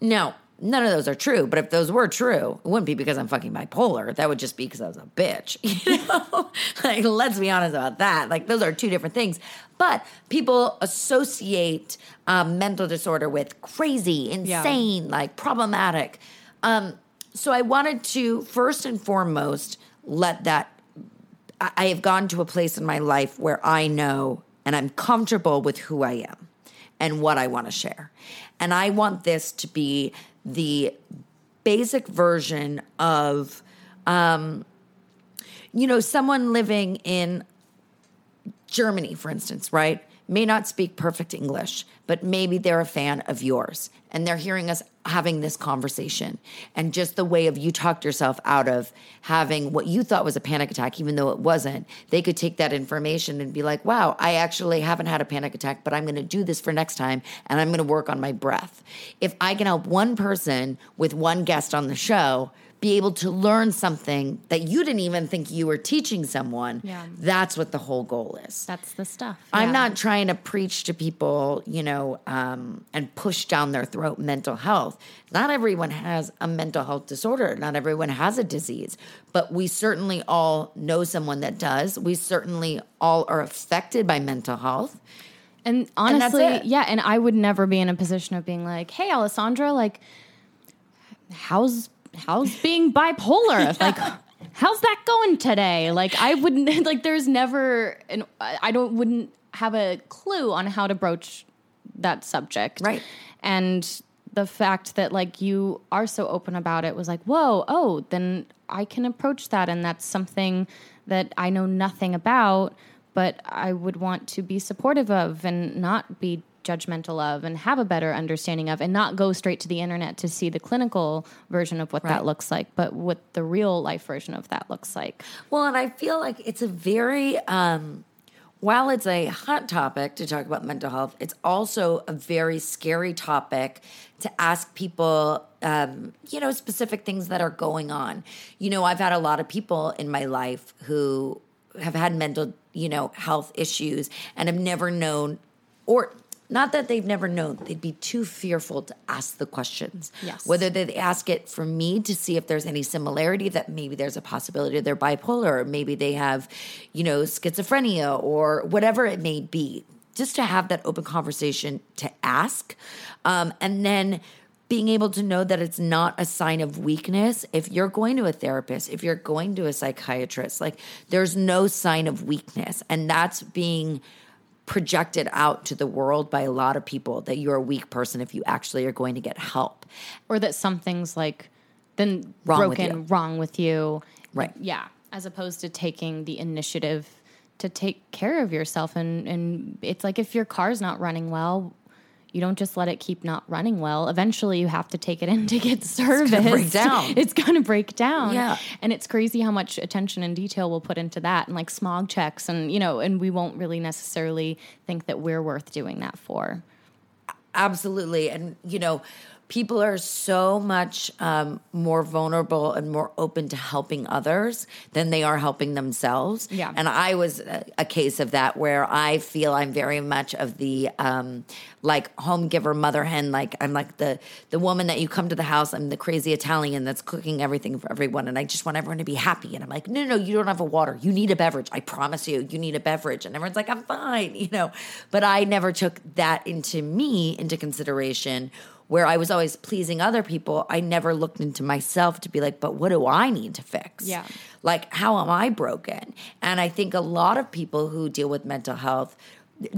No, none of those are true. But if those were true, it wouldn't be because I'm fucking bipolar. That would just be because I was a bitch. You know? like, let's be honest about that. Like, those are two different things. But people associate um, mental disorder with crazy, insane, like problematic. Um, so I wanted to first and foremost let that. I I have gone to a place in my life where I know and I'm comfortable with who I am and what I want to share. And I want this to be the basic version of um, you know, someone living in Germany, for instance, right? May not speak perfect English, but maybe they're a fan of yours and they're hearing us having this conversation. And just the way of you talked yourself out of having what you thought was a panic attack, even though it wasn't, they could take that information and be like, wow, I actually haven't had a panic attack, but I'm going to do this for next time and I'm going to work on my breath. If I can help one person with one guest on the show, be able to learn something that you didn't even think you were teaching someone. Yeah. That's what the whole goal is. That's the stuff. I'm not trying to preach to people, you know, um, and push down their throat mental health. Not everyone has a mental health disorder. Not everyone has a disease, but we certainly all know someone that does. We certainly all are affected by mental health. And honestly, it. yeah, and I would never be in a position of being like, "Hey, Alessandra, like, how's how's being bipolar? Like, how's that going today?" Like, I wouldn't like. There's never, and I don't wouldn't have a clue on how to broach that subject, Right. And the fact that like you are so open about it was like, whoa, oh, then I can approach that, and that's something that I know nothing about, but I would want to be supportive of and not be judgmental of and have a better understanding of and not go straight to the internet to see the clinical version of what Right. that looks like but what the real life version of that looks like Well, and I feel like it's a very, um, while it's a hot topic to talk about mental health, it's also a very scary topic to ask people, um, you know, specific things that are going on. You know, I've had a lot of people in my life who have had mental, you know, health issues and have never known or not that they've never known, they'd be too fearful to ask the questions. Yes. Whether they ask it for me to see if there's any similarity that maybe there's a possibility they're bipolar, or maybe they have, you know, schizophrenia or whatever it may be. Just to have that open conversation to ask. Um, and then being able to know that it's not a sign of weakness. If you're going to a therapist, if you're going to a psychiatrist, like there's no sign of weakness. And that's being projected out to the world by a lot of people that you're a weak person if you actually are going to get help. or that something's like then Wrong broken you. wrong with you Right. yeah as opposed to taking the initiative to take care of yourself and and it's like if your car's not running well you don't just let it keep not running well eventually you have to take it in to get service gonna break down. it's going to break down Yeah. and it's crazy how much attention and detail we'll put into that and like smog checks and you know and we won't really necessarily think that we're worth doing that for Absolutely. And, you know, people are so much um, more vulnerable and more open to helping others than they are helping themselves. Yeah. And I was a, a case of that where I feel I'm very much of the um, like home giver, mother hen. Like I'm like the the woman that you come to the house. I'm the crazy Italian that's cooking everything for everyone, and I just want everyone to be happy. And I'm like, no, no, no, you don't have a water. You need a beverage. I promise you, you need a beverage. And everyone's like, I'm fine, you know. But I never took that into me into consideration where I was always pleasing other people, I never looked into myself to be like, but what do I need to fix? Yeah. Like, how am I broken? And I think a lot of people who deal with mental health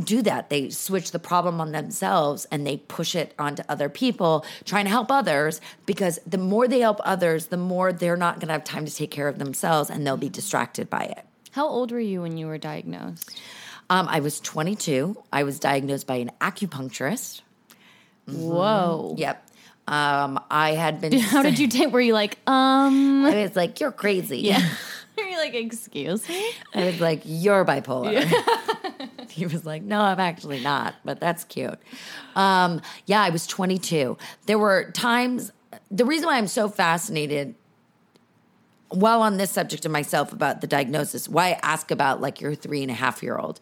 do that. They switch the problem on themselves and they push it onto other people, trying to help others because the more they help others, the more they're not going to have time to take care of themselves and they'll be distracted by it. how old were you when you were diagnosed Um, I was 22. I was diagnosed by an acupuncturist. Whoa Yep. Um, I had been. How did you take? Were you like, um? I was like, "You're crazy." Yeah. Were you like, excuse me? I was like, "You're bipolar." he was like, "No, I'm actually not," but that's cute. Um, yeah, I was 22. There were times. The reason why I'm so fascinated, while on this subject of myself about the diagnosis, why I ask about like your three and a half year old,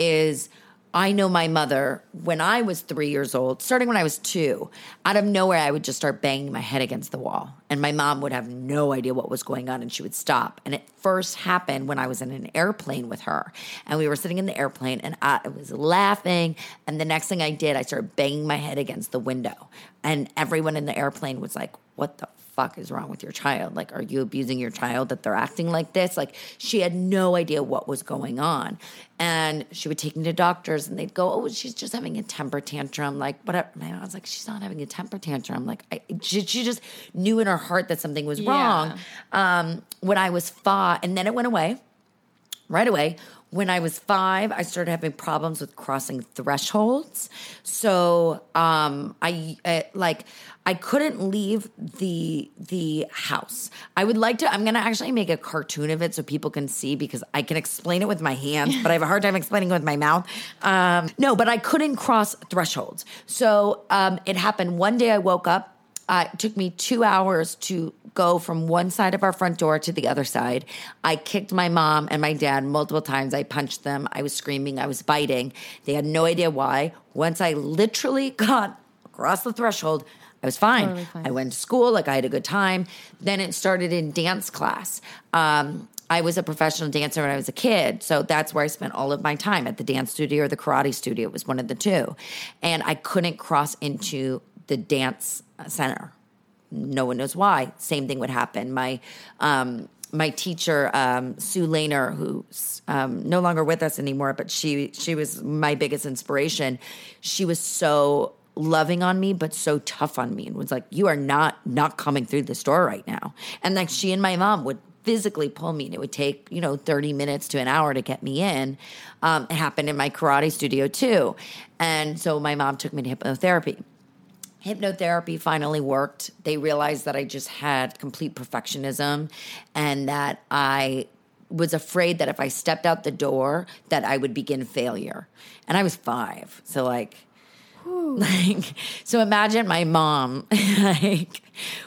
is I know my mother when I was three years old, starting when I was two, out of nowhere, I would just start banging my head against the wall. And my mom would have no idea what was going on and she would stop. And it first happened when I was in an airplane with her. And we were sitting in the airplane and I was laughing. And the next thing I did, I started banging my head against the window. And everyone in the airplane was like, what the fuck is wrong with your child? Like, are you abusing your child that they're acting like this? Like, she had no idea what was going on. And she would take me to doctors and they'd go, Oh, she's just having a temper tantrum. Like, whatever. And I was like, She's not having a temper tantrum. Like, I, she, she just knew in her heart that something was Yeah. wrong. Um, when I was five, and then it went away right away. When I was five, I started having problems with crossing thresholds. So um, I uh, like I couldn't leave the the house. I would like to. I'm gonna actually make a cartoon of it so people can see because I can explain it with my hands, but I have a hard time explaining it with my mouth. Um, no, but I couldn't cross thresholds. So um, it happened one day. I woke up. Uh, it took me two hours to go from one side of our front door to the other side. I kicked my mom and my dad multiple times. I punched them. I was screaming. I was biting. They had no idea why. Once I literally got across the threshold, I was fine. Totally fine. I went to school, like I had a good time. Then it started in dance class. Um, I was a professional dancer when I was a kid, so that's where I spent all of my time at the dance studio or the karate studio. It was one of the two. And I couldn't cross into the dance center no one knows why. Same thing would happen. My um, my teacher um, Sue Lehner, who's um, no longer with us anymore, but she she was my biggest inspiration. She was so loving on me, but so tough on me, and was like, "You are not not coming through this door right now." And like she and my mom would physically pull me, and it would take you know thirty minutes to an hour to get me in. Um, it happened in my karate studio too, and so my mom took me to hypnotherapy hypnotherapy finally worked. They realized that I just had complete perfectionism and that I was afraid that if I stepped out the door that I would begin failure. And I was 5. So like like so imagine my mom like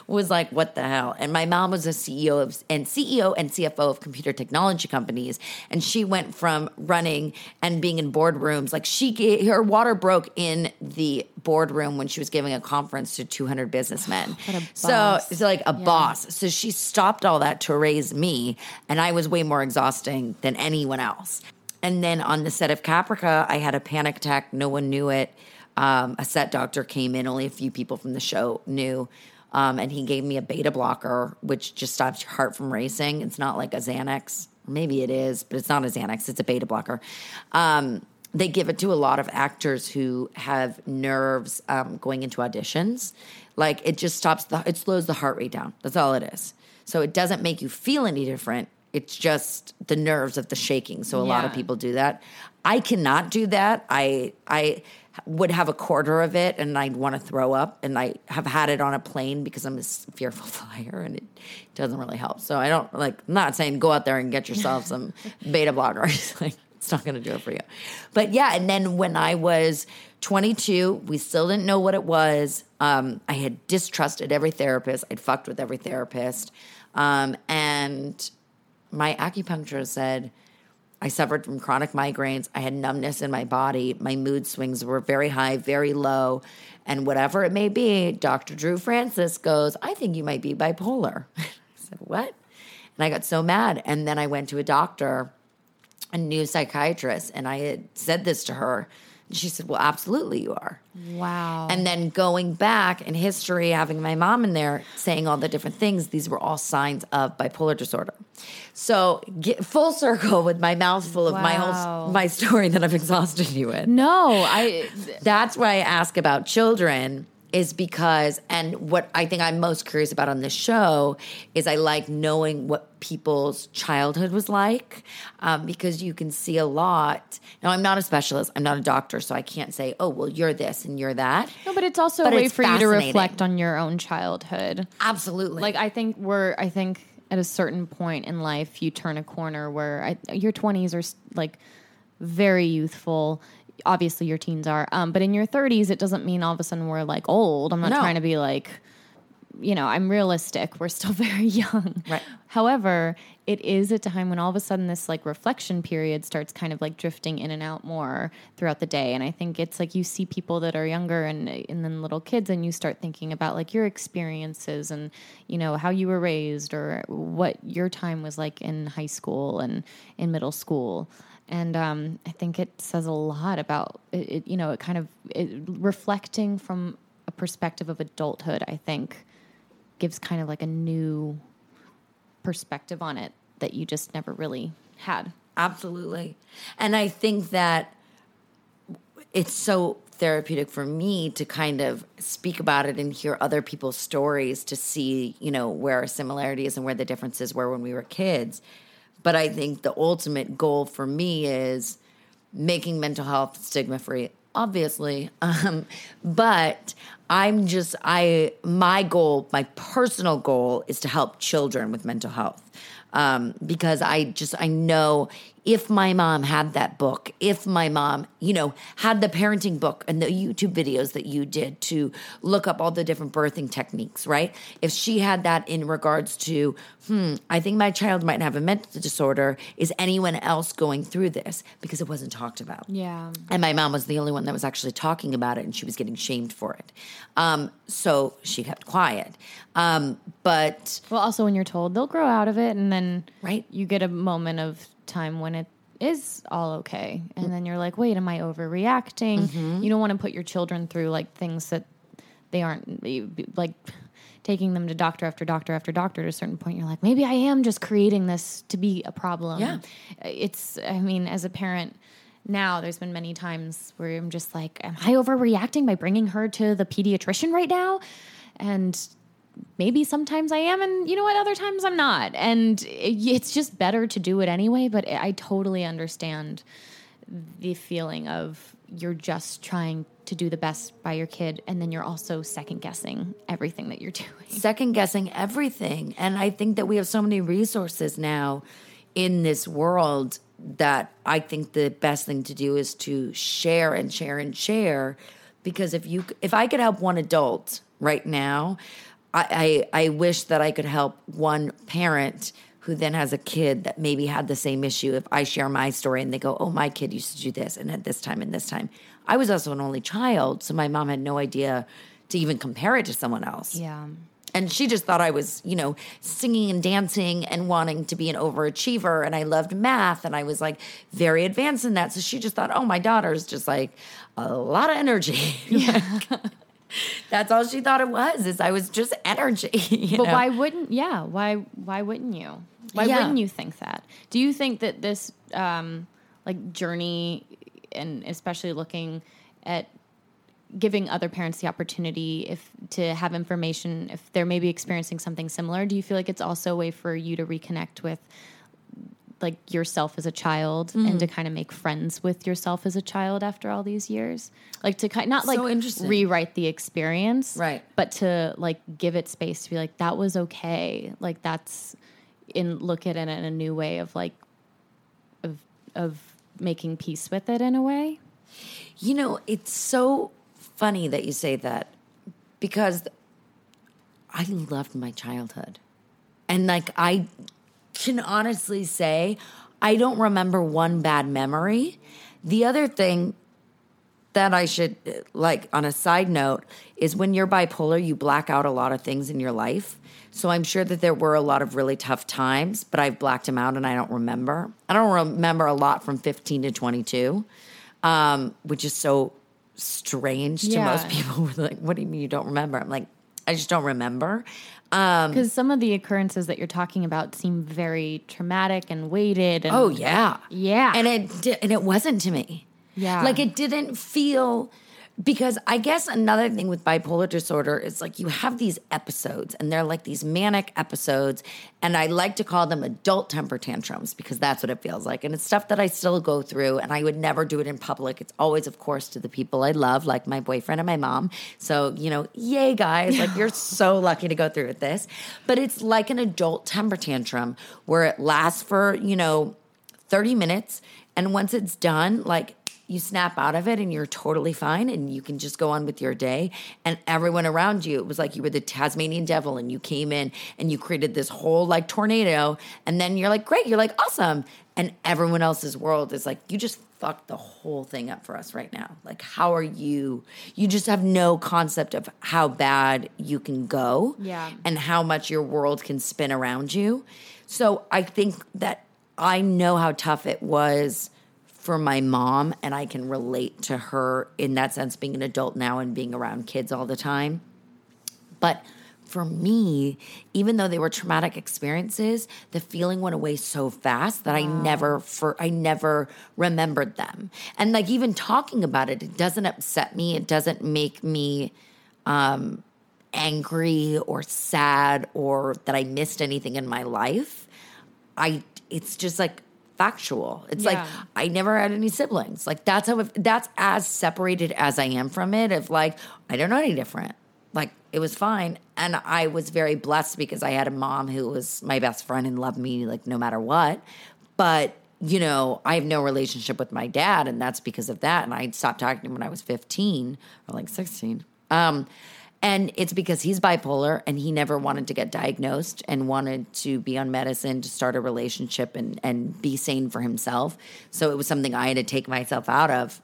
was like what the hell? And my mom was a ceo of and ceo and cfo of computer technology companies. And she went from running and being in boardrooms like she her water broke in the boardroom when she was giving a conference to 200 businessmen. So it's like a boss. So she stopped all that to raise me and i was way more exhausting than anyone else. And then on the set of Caprica, I had a panic attack. No one knew it. Um, a set doctor came in, only a few people from the show knew. Um, and he gave me a beta blocker, which just stops your heart from racing. It's not like a Xanax. Maybe it is, but it's not a Xanax. It's a beta blocker. Um, they give it to a lot of actors who have nerves um, going into auditions. Like it just stops the, it slows the heart rate down. That's all it is. So it doesn't make you feel any different. It's just the nerves of the shaking. So a lot of people do that. I cannot do that. I I would have a quarter of it and I'd want to throw up and I have had it on a plane because I'm a fearful flyer and it doesn't really help. So I don't like I'm not saying go out there and get yourself some beta blockers. like it's not going to do it for you. But yeah, and then when I was 22, we still didn't know what it was. Um, I had distrusted every therapist. I'd fucked with every therapist. Um, and my acupuncturist said I suffered from chronic migraines. I had numbness in my body. My mood swings were very high, very low. And whatever it may be, Dr. Drew Francis goes, I think you might be bipolar. I said, What? And I got so mad. And then I went to a doctor, a new psychiatrist, and I had said this to her. She said, Well, absolutely, you are. Wow. And then going back in history, having my mom in there saying all the different things, these were all signs of bipolar disorder. So get full circle with my mouth full of my whole my story that I've exhausted you with. no, I That's why I ask about children is because and what I think I'm most curious about on this show is I like knowing what people's childhood was like um, because you can see a lot. Now I'm not a specialist, I'm not a doctor, so I can't say, oh well, you're this and you're that. no, but it's also But a way for you to reflect on your own childhood. Absolutely. Like I think we're I think at a certain point in life you turn a corner where I, your 20s are like very youthful. Obviously your teens are. Um, but in your 30s it doesn't mean all of a sudden we're like old. I'm not No. trying to be like you know, I'm realistic. We're still very young. Right. However, it is a time when all of a sudden this like reflection period starts kind of like drifting in and out more throughout the day. And I think it's like you see people that are younger and and then little kids and you start thinking about like your experiences and you know how you were raised or what your time was like in high school and in middle school. And um, I think it says a lot about it, it you know, it kind of it, reflecting from a perspective of adulthood, I think gives kind of like a new perspective on it that you just never really had. Absolutely. And I think that it's so therapeutic for me to kind of speak about it and hear other people's stories to see, you know, where our similarities and where the differences were when we were kids. But I think the ultimate goal for me is making mental health stigma free obviously. Um, but i'm just i my goal my personal goal is to help children with mental health. Um, because i just i know if my mom had that book, if my mom, you know, had the parenting book and the YouTube videos that you did to look up all the different birthing techniques, right? If she had that in regards to, hmm, I think my child might have a mental disorder, is anyone else going through this? Because it wasn't talked about. Yeah. And my mom was the only one that was actually talking about it and she was getting shamed for it. Um, so she kept quiet. Um, but. Well, also when you're told they'll grow out of it and then right. you get a moment of time when it is all okay. And then you're like, wait, am I overreacting? Mm-hmm. You don't want to put your children through like things that they aren't like taking them to doctor after doctor after doctor to a certain point. You're like, maybe I am just creating this to be a problem. Yeah. It's, I mean, as a parent, now there's been many times where I'm just like, am I overreacting by bringing her to the pediatrician right now? And maybe sometimes I am, and you know what, other times I'm not. And it's just better to do it anyway. But I totally understand the feeling of you're just trying to do the best by your kid, and then you're also second guessing everything that you're doing. Second guessing everything. And I think that we have so many resources now in this world that I think the best thing to do is to share and share and share because if you if I could help one adult right now I, I, I wish that I could help one parent who then has a kid that maybe had the same issue. If I share my story and they go, "Oh, my kid used to do this and at this time and this time," I was also an only child, so my mom had no idea to even compare it to someone else. Yeah. And she just thought I was, you know, singing and dancing and wanting to be an overachiever. And I loved math and I was like very advanced in that. So she just thought, oh, my daughter's just like a lot of energy. Yeah. That's all she thought it was. Is I was just energy. but know? why wouldn't? Yeah. Why? Why wouldn't you? Why yeah. wouldn't you think that? Do you think that this um, like journey, and especially looking at giving other parents the opportunity if to have information if they're maybe experiencing something similar do you feel like it's also a way for you to reconnect with like yourself as a child mm. and to kind of make friends with yourself as a child after all these years. Like to kind not like so rewrite the experience right. but to like give it space to be like that was okay. Like that's in look at it in a new way of like of of making peace with it in a way. You know it's so funny that you say that because i loved my childhood. And like i can honestly say I don't remember one bad memory. The other thing that I should, like, on a side note, is when you're bipolar, you black out a lot of things in your life. So I'm sure that there were a lot of really tough times, but I've blacked them out and I don't remember. I don't remember a lot from 15 to 22, um, which is so strange to yeah. most people. like, what do you mean you don't remember? I'm like, I just don't remember. Because um, some of the occurrences that you're talking about seem very traumatic and weighted. And, oh yeah, yeah, and it and it wasn't to me. Yeah, like it didn't feel because I guess another thing with bipolar disorder is like you have these episodes and they're like these manic episodes. And I like to call them adult temper tantrums because that's what it feels like. And it's stuff that I still go through and I would never do it in public. It's always, of course, to the people I love, like my boyfriend and my mom. So, you know, yay, guys. Like you're so lucky to go through with this. But it's like an adult temper tantrum where it lasts for, you know, 30 minutes. And once it's done, like you snap out of it and you're totally fine and you can just go on with your day. And everyone around you, it was like you were the Tasmanian devil and you came in and you created this whole like tornado. And then you're like, great, you're like, awesome. And everyone else's world is like, you just fucked the whole thing up for us right now. Like, how are you? You just have no concept of how bad you can go. Yeah. And how much your world can spin around you. So I think that I know how tough it was for my mom, and I can relate to her in that sense, being an adult now and being around kids all the time. But for me, even though they were traumatic experiences, the feeling went away so fast that I never for I never remembered them. And like even talking about it, it doesn't upset me. It doesn't make me um angry or sad or that I missed anything in my life. I it's just like factual. It's like I never had any siblings. Like that's how that's as separated as I am from it. Of like I don't know any different. Like it was fine, and I was very blessed because I had a mom who was my best friend and loved me like no matter what. But you know, I have no relationship with my dad, and that's because of that. And I stopped talking to him when I was fifteen or like sixteen. Um, and it's because he's bipolar and he never wanted to get diagnosed and wanted to be on medicine to start a relationship and, and be sane for himself. So it was something I had to take myself out of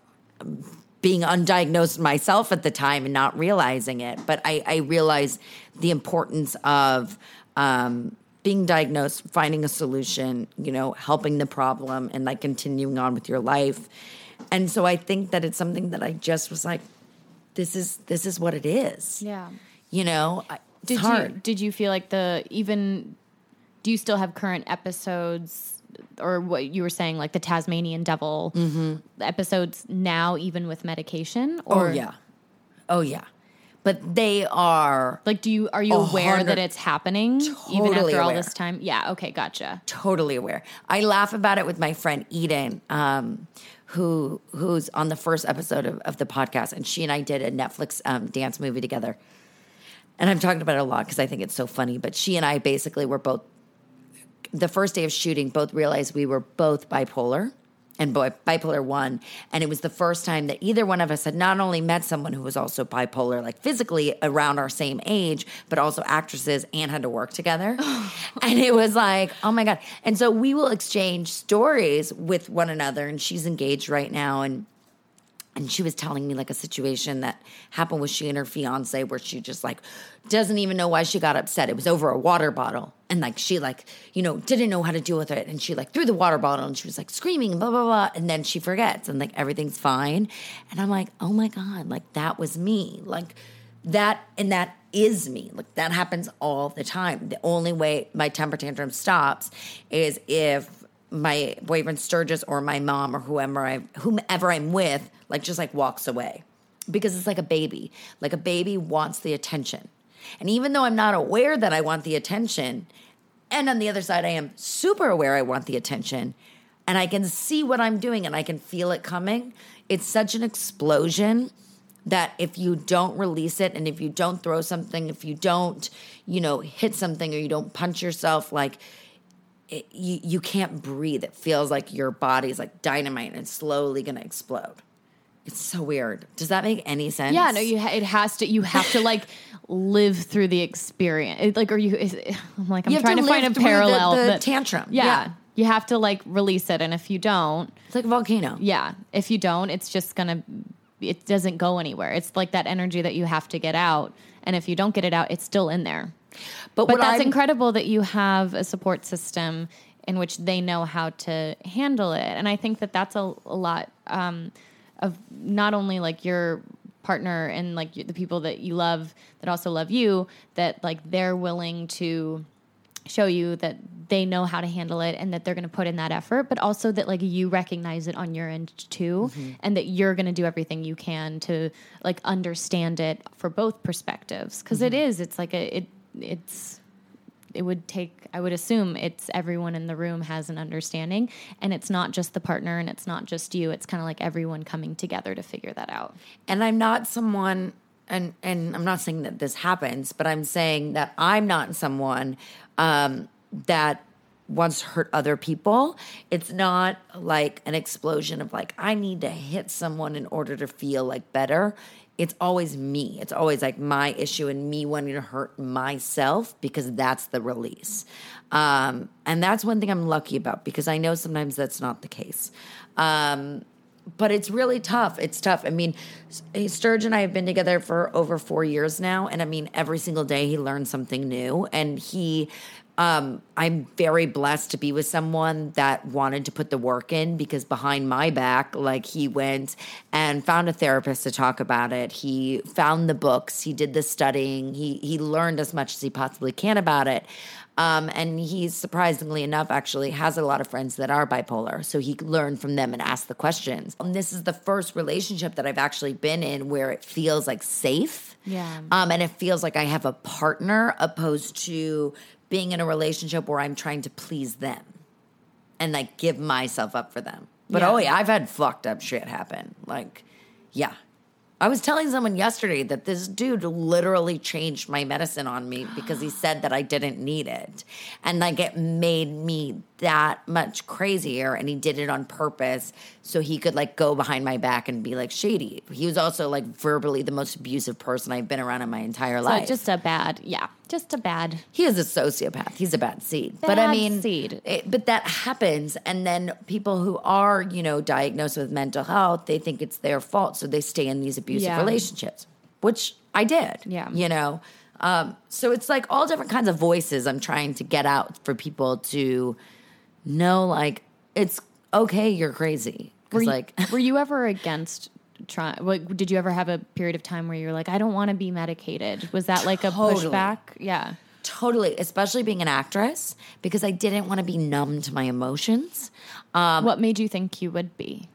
being undiagnosed myself at the time and not realizing it. But I, I realized the importance of um, being diagnosed, finding a solution, you know, helping the problem and like continuing on with your life. And so I think that it's something that I just was like, this is this is what it is. Yeah. You know, I- it's Did hard. you did you feel like the even do you still have current episodes or what you were saying like the Tasmanian devil episodes now even with medication oh yeah, oh yeah, but they are like do you are you aware that it's happening even Totally after all this time? Yeah, okay, gotcha. totally aware. I laugh about it with my friend Eden, um, who who's on the first episode of, of the podcast, and she and I did a Netflix um, dance movie together. And I'm talking about it a lot because I think it's so funny. But she and I basically were both the first day of shooting, both realized we were both bipolar and boy, bipolar one. And it was the first time that either one of us had not only met someone who was also bipolar, like physically around our same age, but also actresses and had to work together. and it was like, oh my God. And so we will exchange stories with one another. And she's engaged right now. And and she was telling me like a situation that happened with she and her fiance where she just like doesn't even know why she got upset. It was over a water bottle. And like she like, you know, didn't know how to deal with it. And she like threw the water bottle and she was like screaming and blah blah blah. And then she forgets and like everything's fine. And I'm like, oh my God, like that was me. Like that and that is me. Like that happens all the time. The only way my temper tantrum stops is if my boyfriend Sturgis or my mom or whoever I whomever I'm with, like just like walks away. Because it's like a baby. Like a baby wants the attention. And even though I'm not aware that I want the attention, and on the other side I am super aware I want the attention, and I can see what I'm doing and I can feel it coming, it's such an explosion that if you don't release it and if you don't throw something, if you don't, you know, hit something or you don't punch yourself, like it, you, you can't breathe. It feels like your body's like dynamite and it's slowly going to explode. It's so weird. Does that make any sense? Yeah, no, you ha- it has to. You have to like live through the experience. It, like, are you? Is, I'm like, I'm You trying to to, find a the- parallel. the that- tantrum. Yeah, Yeah. you have to like release it, and if you don't, It's like a volcano. yeah, if you don't, it's just gonna. It doesn't go anywhere. It's like that energy that you have to get out, and if you don't get it out, it's still in there. But, But that's I'm- incredible that you have a support system in which they know how to handle it. And I think that that's a, a lot um, of not only like your partner and like the people that you love that also love you, that like they're willing to show you that they know how to handle it and that they're going to put in that effort but also that like you recognize it on your end too and that you're going to do everything you can to like understand it for both perspectives. Because is it's like a it it's it would take i would assume it's everyone in the room has an understanding and it's not just the partner and it's not just you it's kind of like everyone coming together to figure that out and I'm not someone and and I'm not saying that this happens, but I'm saying that I'm not someone um, that wants hurt other people. It's not like an explosion of like I need to hit someone in order to feel like better. It's always me. It's always like my issue and me wanting to hurt myself because that's the release. Um, and that's one thing I'm lucky about because I know sometimes that's not the case. Um, but it's really tough. It's tough. I mean, Sturge and I have been together for over four years now, and I mean, every single day he learns something new, and he um, I'm very blessed to be with someone that wanted to put the work in because behind my back, like he went and found a therapist to talk about it. He found the books, he did the studying, he he learned as much as he possibly can about it. Um, and he's surprisingly enough actually has a lot of friends that are bipolar. So he learned from them and asked the questions. And this is the first relationship that I've actually been in where it feels like safe. Yeah. Um, and it feels like I have a partner opposed to being in a relationship where I'm trying to please them and like give myself up for them. But Yeah. oh yeah, I've had fucked up shit happen. Like, yeah. I was telling someone yesterday that this dude literally changed my medicine on me because he said that I didn't need it. And like it made me that much crazier and he did it on purpose so he could like go behind my back and be like shady. He was also like verbally the most abusive person I've been around in my entire So life. just a bad, yeah, just a bad. He is a sociopath. He's a bad seed. but I Bad mean, seed. it- but that happens, and then people who are, you know, diagnosed with mental health, they think it's their fault, so they stay in these abusive Yeah. relationships, which I did. Yeah. you know. Um, so it's like all different kinds of voices I'm trying to get out for people to know, like it's okay, you're crazy. Were you, like were you ever against trying? What, did you ever have a period of time where you were like, I don't want to be medicated? Was that like a Totally. pushback? Yeah. totally, especially being an actress, because I didn't want to be numb to my emotions. Um, what made you think you would be?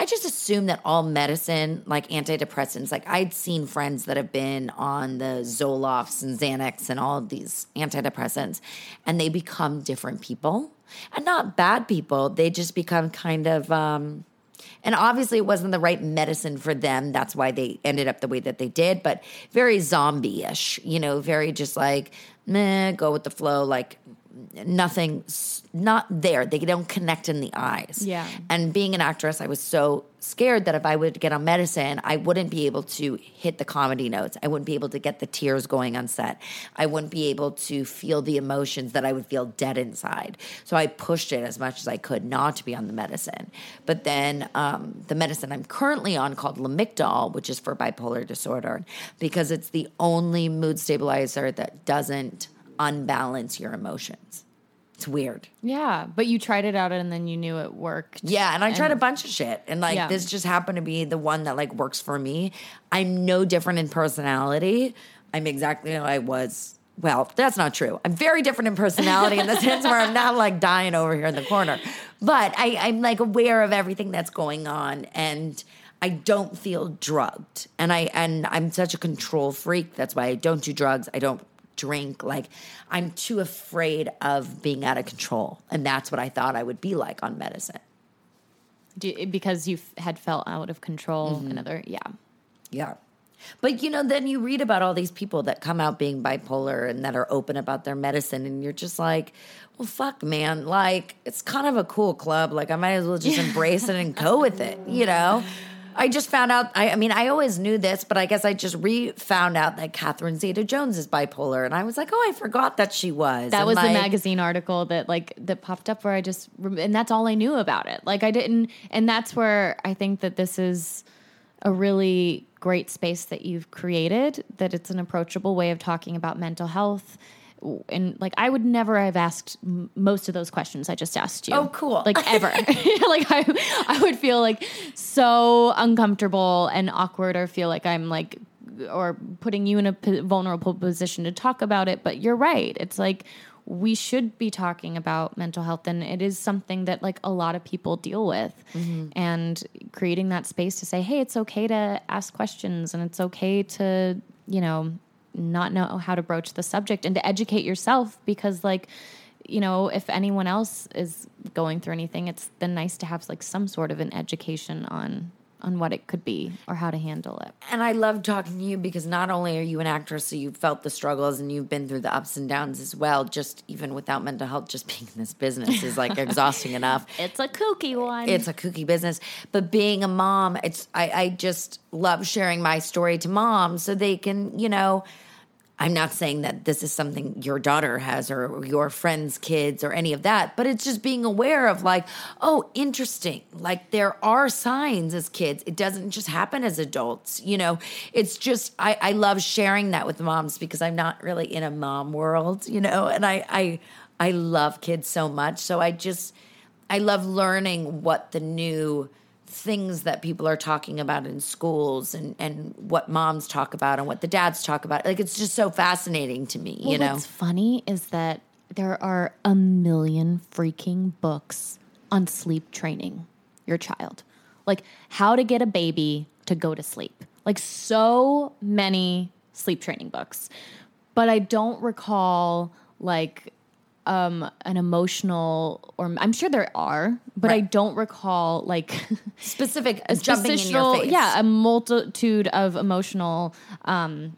I just assumed that all medicine, like antidepressants, like I'd seen friends that have been on the Zolofts and Xanax and all of these antidepressants, and they become different people. And not bad people, they just become kind of, um, and obviously it wasn't the right medicine for them. That's why they ended up the way that they did, but very zombie ish, you know, very just like, meh, go with the flow, like nothing, not there. They don't connect in the eyes. Yeah. And being an actress, I was so scared that if I would get on medicine, I wouldn't be able to hit the comedy notes. I wouldn't be able to get the tears going on set. I wouldn't be able to feel the emotions that I would feel dead inside. So I pushed it as much as I could not to be on the medicine. But then um, the medicine I'm currently on called Lamictal, which is for bipolar disorder, because it's the only mood stabilizer that doesn't unbalance your emotions. It's weird. Yeah, but you tried it out and then you knew it worked. Yeah, and I tried a bunch of shit, and like Yeah. this just happened to be the one that like works for me. I'm no different in personality. I'm exactly how I was. Well, that's not true. I'm very different in personality in the sense where I'm not like dying over here in the corner, but I, I'm like aware of everything that's going on, and I don't feel drugged. And I and I'm such a control freak. That's why I don't do drugs. I don't drink. Like I'm too afraid of being out of control, and that's what I thought I would be like on medicine. Do you- because you had felt out of control. Mm-hmm. Another, yeah. Yeah. But you know, then you read about all these people that come out being bipolar and that are open about their medicine, and you're just like, well, fuck, man. Like, it's kind of a cool club. Like, I might as well just embrace it and go with it, you know? I just found out, I, I mean, I always knew this, but I guess I just re found out that Catherine Zeta Jones is bipolar. And I was like, oh, I forgot that she was. That And, was the magazine article that like that popped up where I just and that's all I knew about it. Like I didn't and that's where I think that this is a really great space that you've created that it's an approachable way of talking about mental health and like I would never have asked m- most of those questions I just asked you. Oh, cool. Like ever. like I I would feel like so uncomfortable and awkward or feel like I'm like or putting you in a p- vulnerable position to talk about it, but you're right. It's like we should be talking about mental health and it is something that like a lot of people deal with mm-hmm. and creating that space to say hey it's okay to ask questions and it's okay to you know not know how to broach the subject and to educate yourself because like you know if anyone else is going through anything it's then nice to have like some sort of an education on on what it could be or how to handle it And I love talking to you because not only are you an actress, so you've felt the struggles and you've been through the ups and downs as well. Just even without mental health, just being in this business is like exhausting enough. it's a kooky one It's a kooky business, but being a mom, it's I, I just love sharing my story to moms so they can, you know, I'm not saying that this is something your daughter has or your friends' kids or any of that, but it's just being aware of like, oh, interesting. Like there are signs as kids. It doesn't just happen as adults. You know, it's just I, I love sharing that with moms because I'm not really in a mom world, you know, and I I I love kids so much. So I just I love learning what the new things that people are talking about in schools and, and what moms talk about and what the dads talk about. Like it's just so fascinating to me, well, you know. What's funny is that there are a million freaking books on sleep training your child. Like how to get a baby to go to sleep. Like so many sleep training books. But I don't recall like um, an emotional, or I'm sure there are, but right. I don't recall like specific a jumping in your face. Yeah, a multitude of emotional. Um,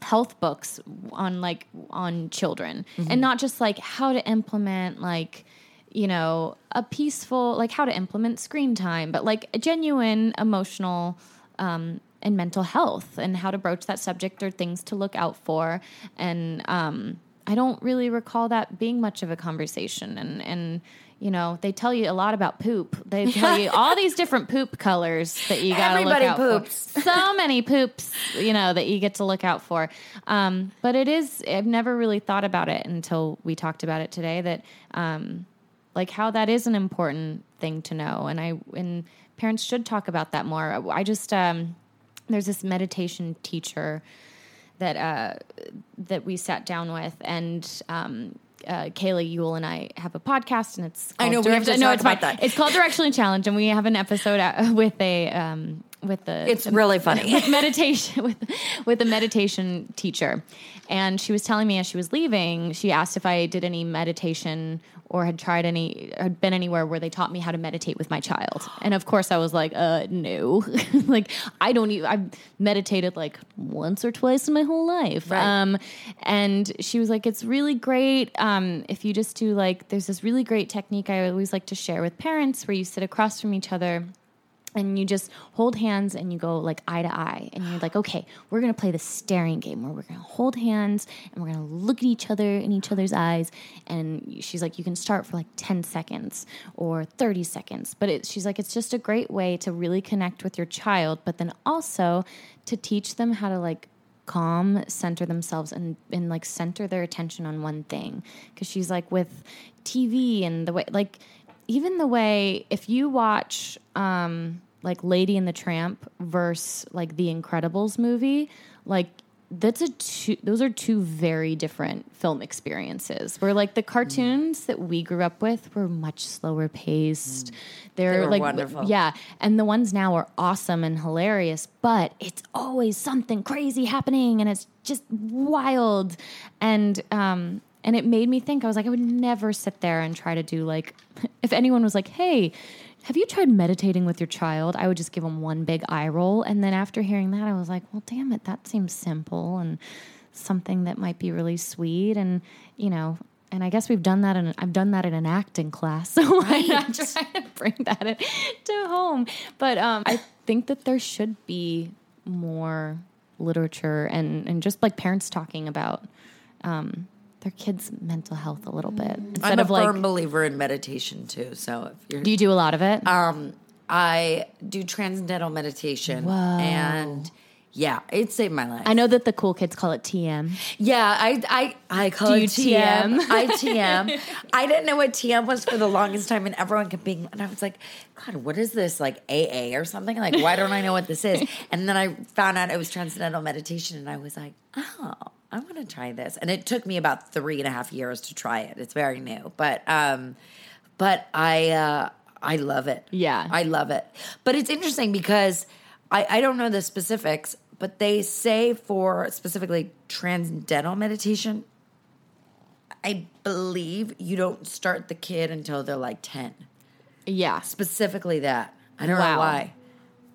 health books on like on children mm-hmm. and not just like how to implement like you know a peaceful like how to implement screen time but like a genuine emotional um, and mental health and how to broach that subject or things to look out for and um, I don't really recall that being much of a conversation. And, and, you know, they tell you a lot about poop. They tell you all these different poop colors that you got to look out poops. for. So many poops, you know, that you get to look out for. Um, but it is, I've never really thought about it until we talked about it today that, um, like how that is an important thing to know. And I, and parents should talk about that more. I just, um, there's this meditation teacher that uh, that we sat down with, and um, uh, Kayla Ewell and I have a podcast, and it's I know we have to no, it's about that. It's called Directionally Challenged, and we have an episode uh, with a um, with the it's really funny with meditation with with a meditation teacher, and she was telling me as she was leaving, she asked if I did any meditation or had tried any, had been anywhere where they taught me how to meditate with my child. And of course, I was like, uh, no. like, I don't even, I've meditated like once or twice in my whole life. Right. Um, and she was like, it's really great um, if you just do like, there's this really great technique I always like to share with parents where you sit across from each other and you just hold hands and you go like eye to eye. And you're like okay we're going to play the staring game where we're going to hold hands and we're going to look at each other in each other's eyes. And she's like you can start for like 10 seconds or 30 seconds. But it, she's like it's just a great way to really connect with your child but then also to teach them how to like calm center themselves and and like center their attention on one thing. Because she's like with tv and the way like even the way if you watch um, like Lady and the Tramp versus like the Incredibles movie, like that's a two those are two very different film experiences where like the cartoons mm. that we grew up with were much slower paced mm. they're they like wonderful. yeah and the ones now are awesome and hilarious but it's always something crazy happening and it's just wild and um and it made me think, I was like, I would never sit there and try to do like, if anyone was like, hey, have you tried meditating with your child? I would just give them one big eye roll. And then after hearing that, I was like, well, damn it, that seems simple and something that might be really sweet. And, you know, and I guess we've done that, and I've done that in an acting class. So why not try to bring that in, to home? But um, I think that there should be more literature and, and just like parents talking about um, their kids' mental health a little bit. Instead I'm a of like, firm believer in meditation too. So if you're, do you do a lot of it? Um, I do transcendental meditation, Whoa. and yeah, it saved my life. I know that the cool kids call it TM. Yeah, I I I call do it TM. TM. I TM. I didn't know what TM was for the longest time, and everyone kept being, and I was like, God, what is this? Like AA or something? Like, why don't I know what this is? And then I found out it was transcendental meditation, and I was like, oh I want to try this. And it took me about three and a half years to try it. It's very new, but um, but I uh, I love it. Yeah, I love it. But it's interesting because I I don't know the specifics, but they say for specifically transcendental meditation, I believe you don't start the kid until they're like ten. Yeah, specifically that. I don't wow. know why.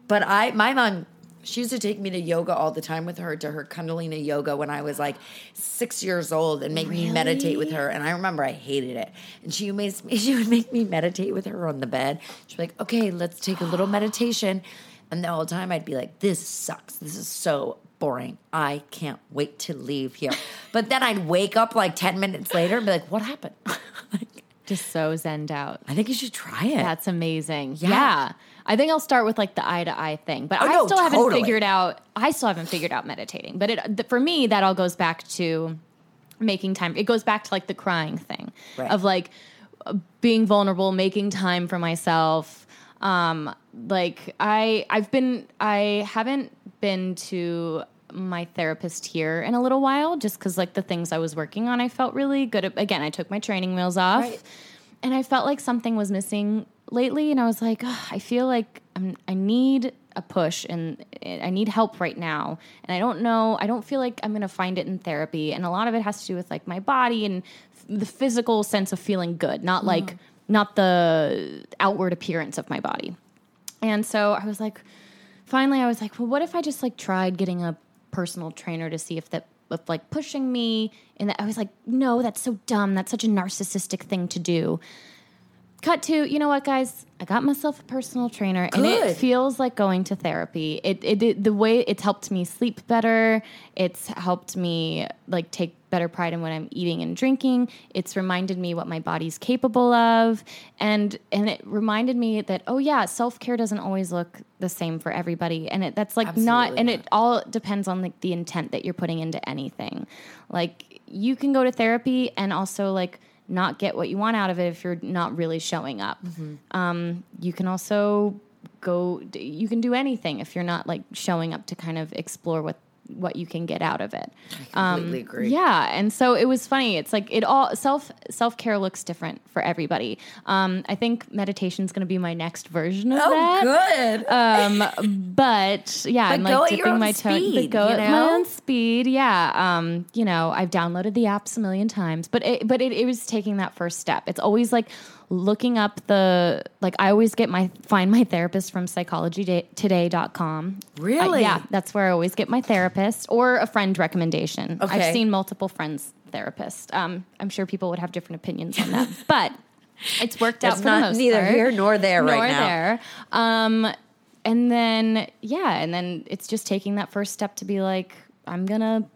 But I my mom she used to take me to yoga all the time with her to her Kundalini yoga when I was like six years old and make really? me meditate with her. And I remember I hated it. And she made she would make me meditate with her on the bed. She'd be like, "Okay, let's take a little meditation." And the whole time I'd be like, "This sucks. This is so boring. I can't wait to leave here. But then I'd wake up like 10 minutes later and be like, what happened? like, Just so zenned out. I think you should try it. That's amazing. Yeah. Yeah. I think I'll start with like the eye to eye thing, but Oh, I no, still haven't figured out. I still haven't figured out meditating. But it th- for me, that all goes back to making time. It goes back to like the crying thing Right. of like being vulnerable, making time for myself. Um, like I, I've been, I haven't been to my therapist here in a little while, just because like the things I was working on, I felt really good. At, again, I took my training wheels off Right. and I felt like something was missing lately, and I was like, "Ugh, I feel like I'm, I need a push, and I need help right now, and I don't know, I don't feel like I'm gonna find it in therapy, and a lot of it has to do with like my body and f- the physical sense of feeling good, not mm-hmm. like not the outward appearance of my body, and so I was like, finally, I was like, well, what if I just like tried getting a personal trainer to see if that if like pushing me and that I was like, no, that's so dumb. That's such a narcissistic thing to do. Cut to, you know what, guys? I got myself a personal trainer, and it feels like going to therapy. It, it, it the way it's helped me sleep better. It's helped me like take better pride in what I'm eating and drinking. It's reminded me what my body's capable of, and and it reminded me that oh yeah, self care doesn't always look the same for everybody, and it, that's like not, and not. it all depends on like the intent that you're putting into anything. Like you can go to therapy and also like not get what you want out of it if you're not really showing up. Um, you can also go. You can do anything if you're not like showing up to kind of explore what what you can get out of it. I completely agree. Yeah, and so it was funny. It's like it all self self care looks different for everybody. Um, I think meditation is going to be my next version of Oh, that. Oh, good. Um, but yeah, I'm go like dipping my toe. But speed, go you at my own speed. Yeah. Um, you know, I've downloaded the apps a million times, but it, but it, it was taking that first step. It's always like looking up the like I always get my find my therapist from psychologytoday.com. Really? Uh, yeah, that's where I always get my therapist or a friend recommendation. Okay. I've seen multiple friends therapists. Um, I'm sure people would have different opinions on that, but it's worked out for the not most neither part here nor there nor right now. there. Um, and then yeah, and then it's just taking that first step to be like, I'm gonna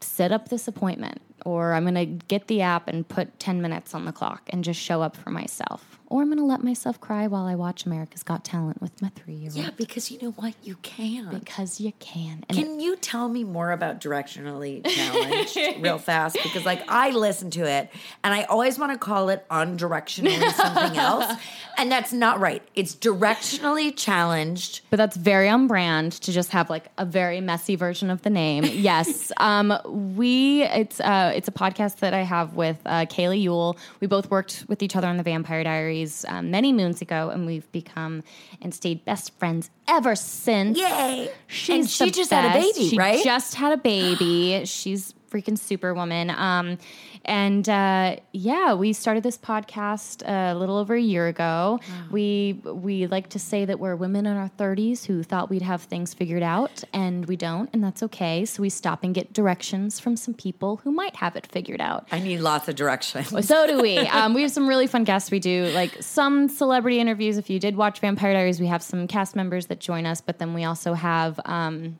set up this appointment, or I'm gonna get the app and put ten minutes on the clock and just show up for myself, or I'm gonna let myself cry while I watch America's Got Talent with my three year old. Yeah, because you know what? You can. Because you can. And Can you tell me more about directionally challenged real fast? Because like I listen to it and I always want to call it undirectionally something else. And that's not right. It's directionally challenged. But that's very on brand to just have like a very messy version of the name. Yes, um, we it's uh, it's a podcast that I have with uh, Kaylee Ewell. We both worked with each other on the Vampire Diaries um, many moons ago, and we've become and stayed best friends ever since. Yay. She's and she just had a best. baby, She right? Just had a baby. She's freaking superwoman. Um, and uh, yeah, we started this podcast uh, a little over a year ago. We we like to say that we're women in our thirties who thought we'd have things figured out, and we don't, and that's okay. So we stop and get directions from some people who might have it figured out. I need lots of direction. So do we. Um, we have some really fun guests. We do like some celebrity interviews. If you did watch Vampire Diaries, we have some cast members that join us, but then we also have um,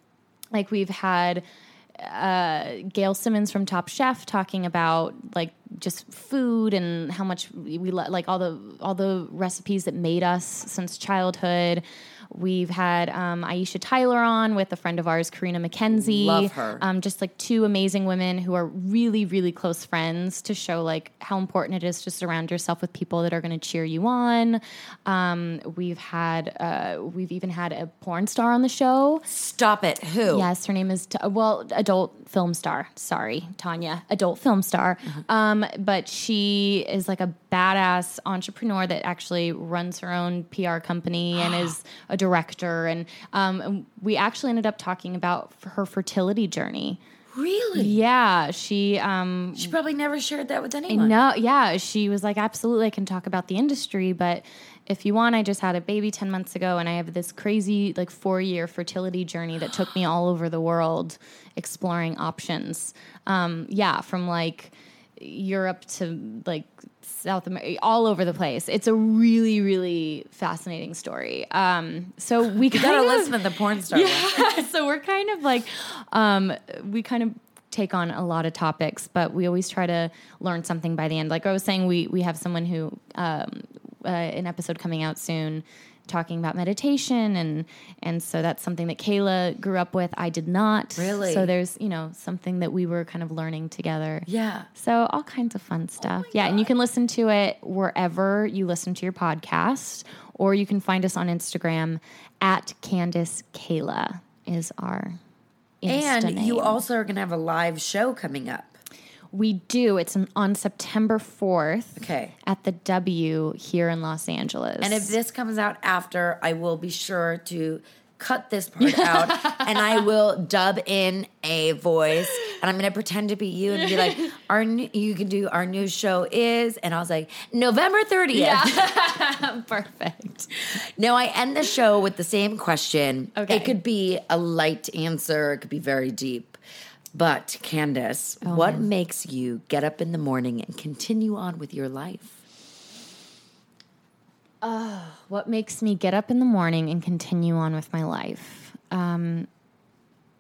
like we've had uh, Gail Simmons from Top Chef talking about like just food and how much we we like all the all the recipes that made us since childhood. We've had um, Aisha Tyler on with a friend of ours, Karina McKenzie. Love her. Um, just like two amazing women who are really, really close friends to show like how important it is to surround yourself with people that are going to cheer you on. Um, we've had, uh, we've even had a porn star on the show. Stop it. Who? Yes, her name is Ta- well, adult film star. Sorry, Tanya, adult film star. Um, but she is like a badass entrepreneur that actually runs her own PR company and is a director. And um, we actually ended up talking about her fertility journey. Really? Yeah, she um, She probably never shared that with anyone. no, yeah, she was like, absolutely, I can talk about the industry, but if you want, I just had a baby 10 months ago and I have this crazy, like, four year fertility journey that took me all over the world exploring options. Um, yeah, from like, Europe to like South America, all over the place. It's a really, really fascinating story. Um, so we gotta of listen to the porn star. yeah, so we're kind of like, um, we kind of take on a lot of topics, but we always try to learn something by the end. Like I was saying, we we have someone who um, uh, an episode coming out soon talking about meditation and and so that's something that Kayla grew up with. I did not. Really? So there's, you know, something that we were kind of learning together. Yeah. So all kinds of fun oh stuff. yeah, and you can listen to it wherever you listen to your podcast, or you can find us on Instagram at Candice Kayla is our Insta And you also are going to have a live show coming up. We do. It's on- September fourth. Okay. At the W here in Los Angeles. And if this comes out after, I will be sure to cut this part out and I will dub in a voice and I'm going to pretend to be you and be like, our new, you can do our new show is, and I was like, November 30th. perfect. Now I end the show with the same question. Okay. It could be a light answer, it could be very deep. But Candice, what makes you get up in the morning and continue on with your life? Oh, What makes me get up in the morning and continue on with my life? Um,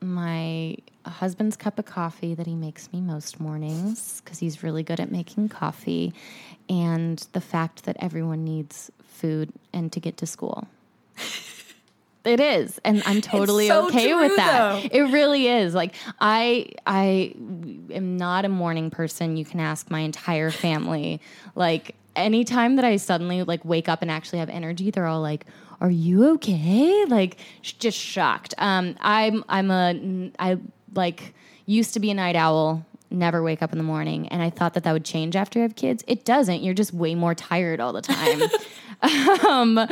my husband's cup of coffee that he makes me most mornings because he's really good at making coffee, and the fact that everyone needs food and to get to school. It is, and I'm totally so okay true, with that. though. It really is. Like I, I am not a morning person. You can ask my entire family. Like anytime that I suddenly like wake up and actually have energy, they're all like, "Are you okay?" Like sh- just shocked. Um, I'm, I'm a, I like used to be a night owl. Never wake up in the morning, and I thought that that would change after I have kids. It doesn't. You're just way more tired all the time. um,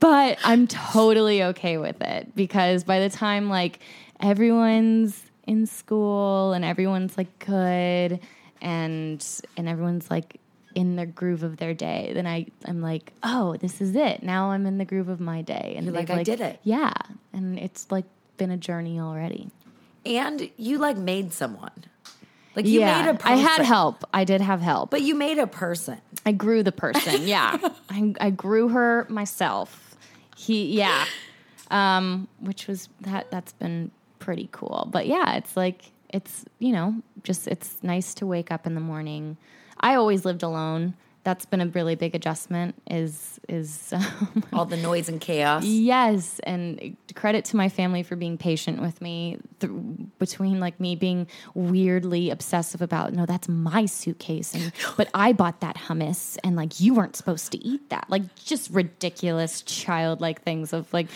but I'm totally okay with it because by the time like everyone's in school and everyone's like good and and everyone's like in the groove of their day, then I I'm like, oh, this is it. Now I'm in the groove of my day, and like, they've, "I did it." Yeah, and it's like been a journey already. And you like made someone. Like you yeah, made a person. I had help. I did have help, But you made a person. I grew the person. Yeah, I, I grew her myself. He, yeah, um, which was that. That's been pretty cool. But yeah, it's like it's you know just it's nice to wake up in the morning. I always lived alone. That's been a really big adjustment. Is is um, All the noise and chaos. Yes, and credit to my family for being patient with me th- between like me being weirdly obsessive about no, that's my suitcase, and but I bought that hummus, and like you weren't supposed to eat that, like just ridiculous childlike things of like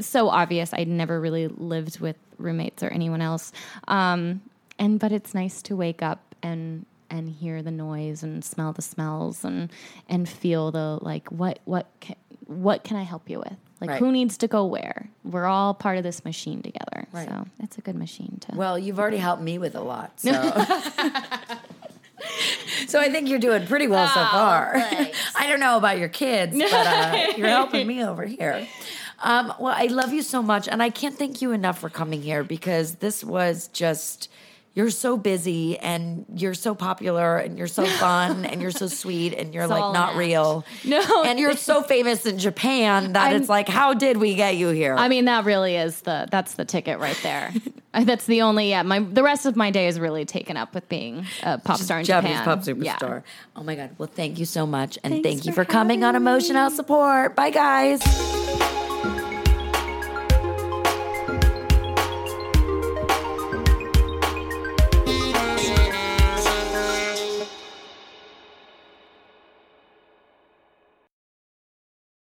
so obvious. I'd never really lived with roommates or anyone else, um, and but it's nice to wake up and and hear the noise and smell the smells and and feel the like what what can, what can I help you with? Like Right. who needs to go where? We're all part of this machine together. Right. So it's a good machine to Well, you've already helped me with a lot. So So I think you're doing pretty well so far. I don't know about your kids, but uh, you're helping me over here. Um, well, I love you so much, and I can't thank you enough for coming here because this was just. You're so busy and you're so popular and you're so fun and you're so sweet and you're It's like not real. No. And you're so famous in Japan that I'm- it's like, how did we get you here? I mean, that really is the that's the ticket right there. That's the only yeah. My the rest of my day is really taken up with being a pop star in Japanese Japan. pop Yeah. superstar. Oh my god. Well, thank you so much. And Thanks thank you for for coming on Emotional. Support. Bye guys.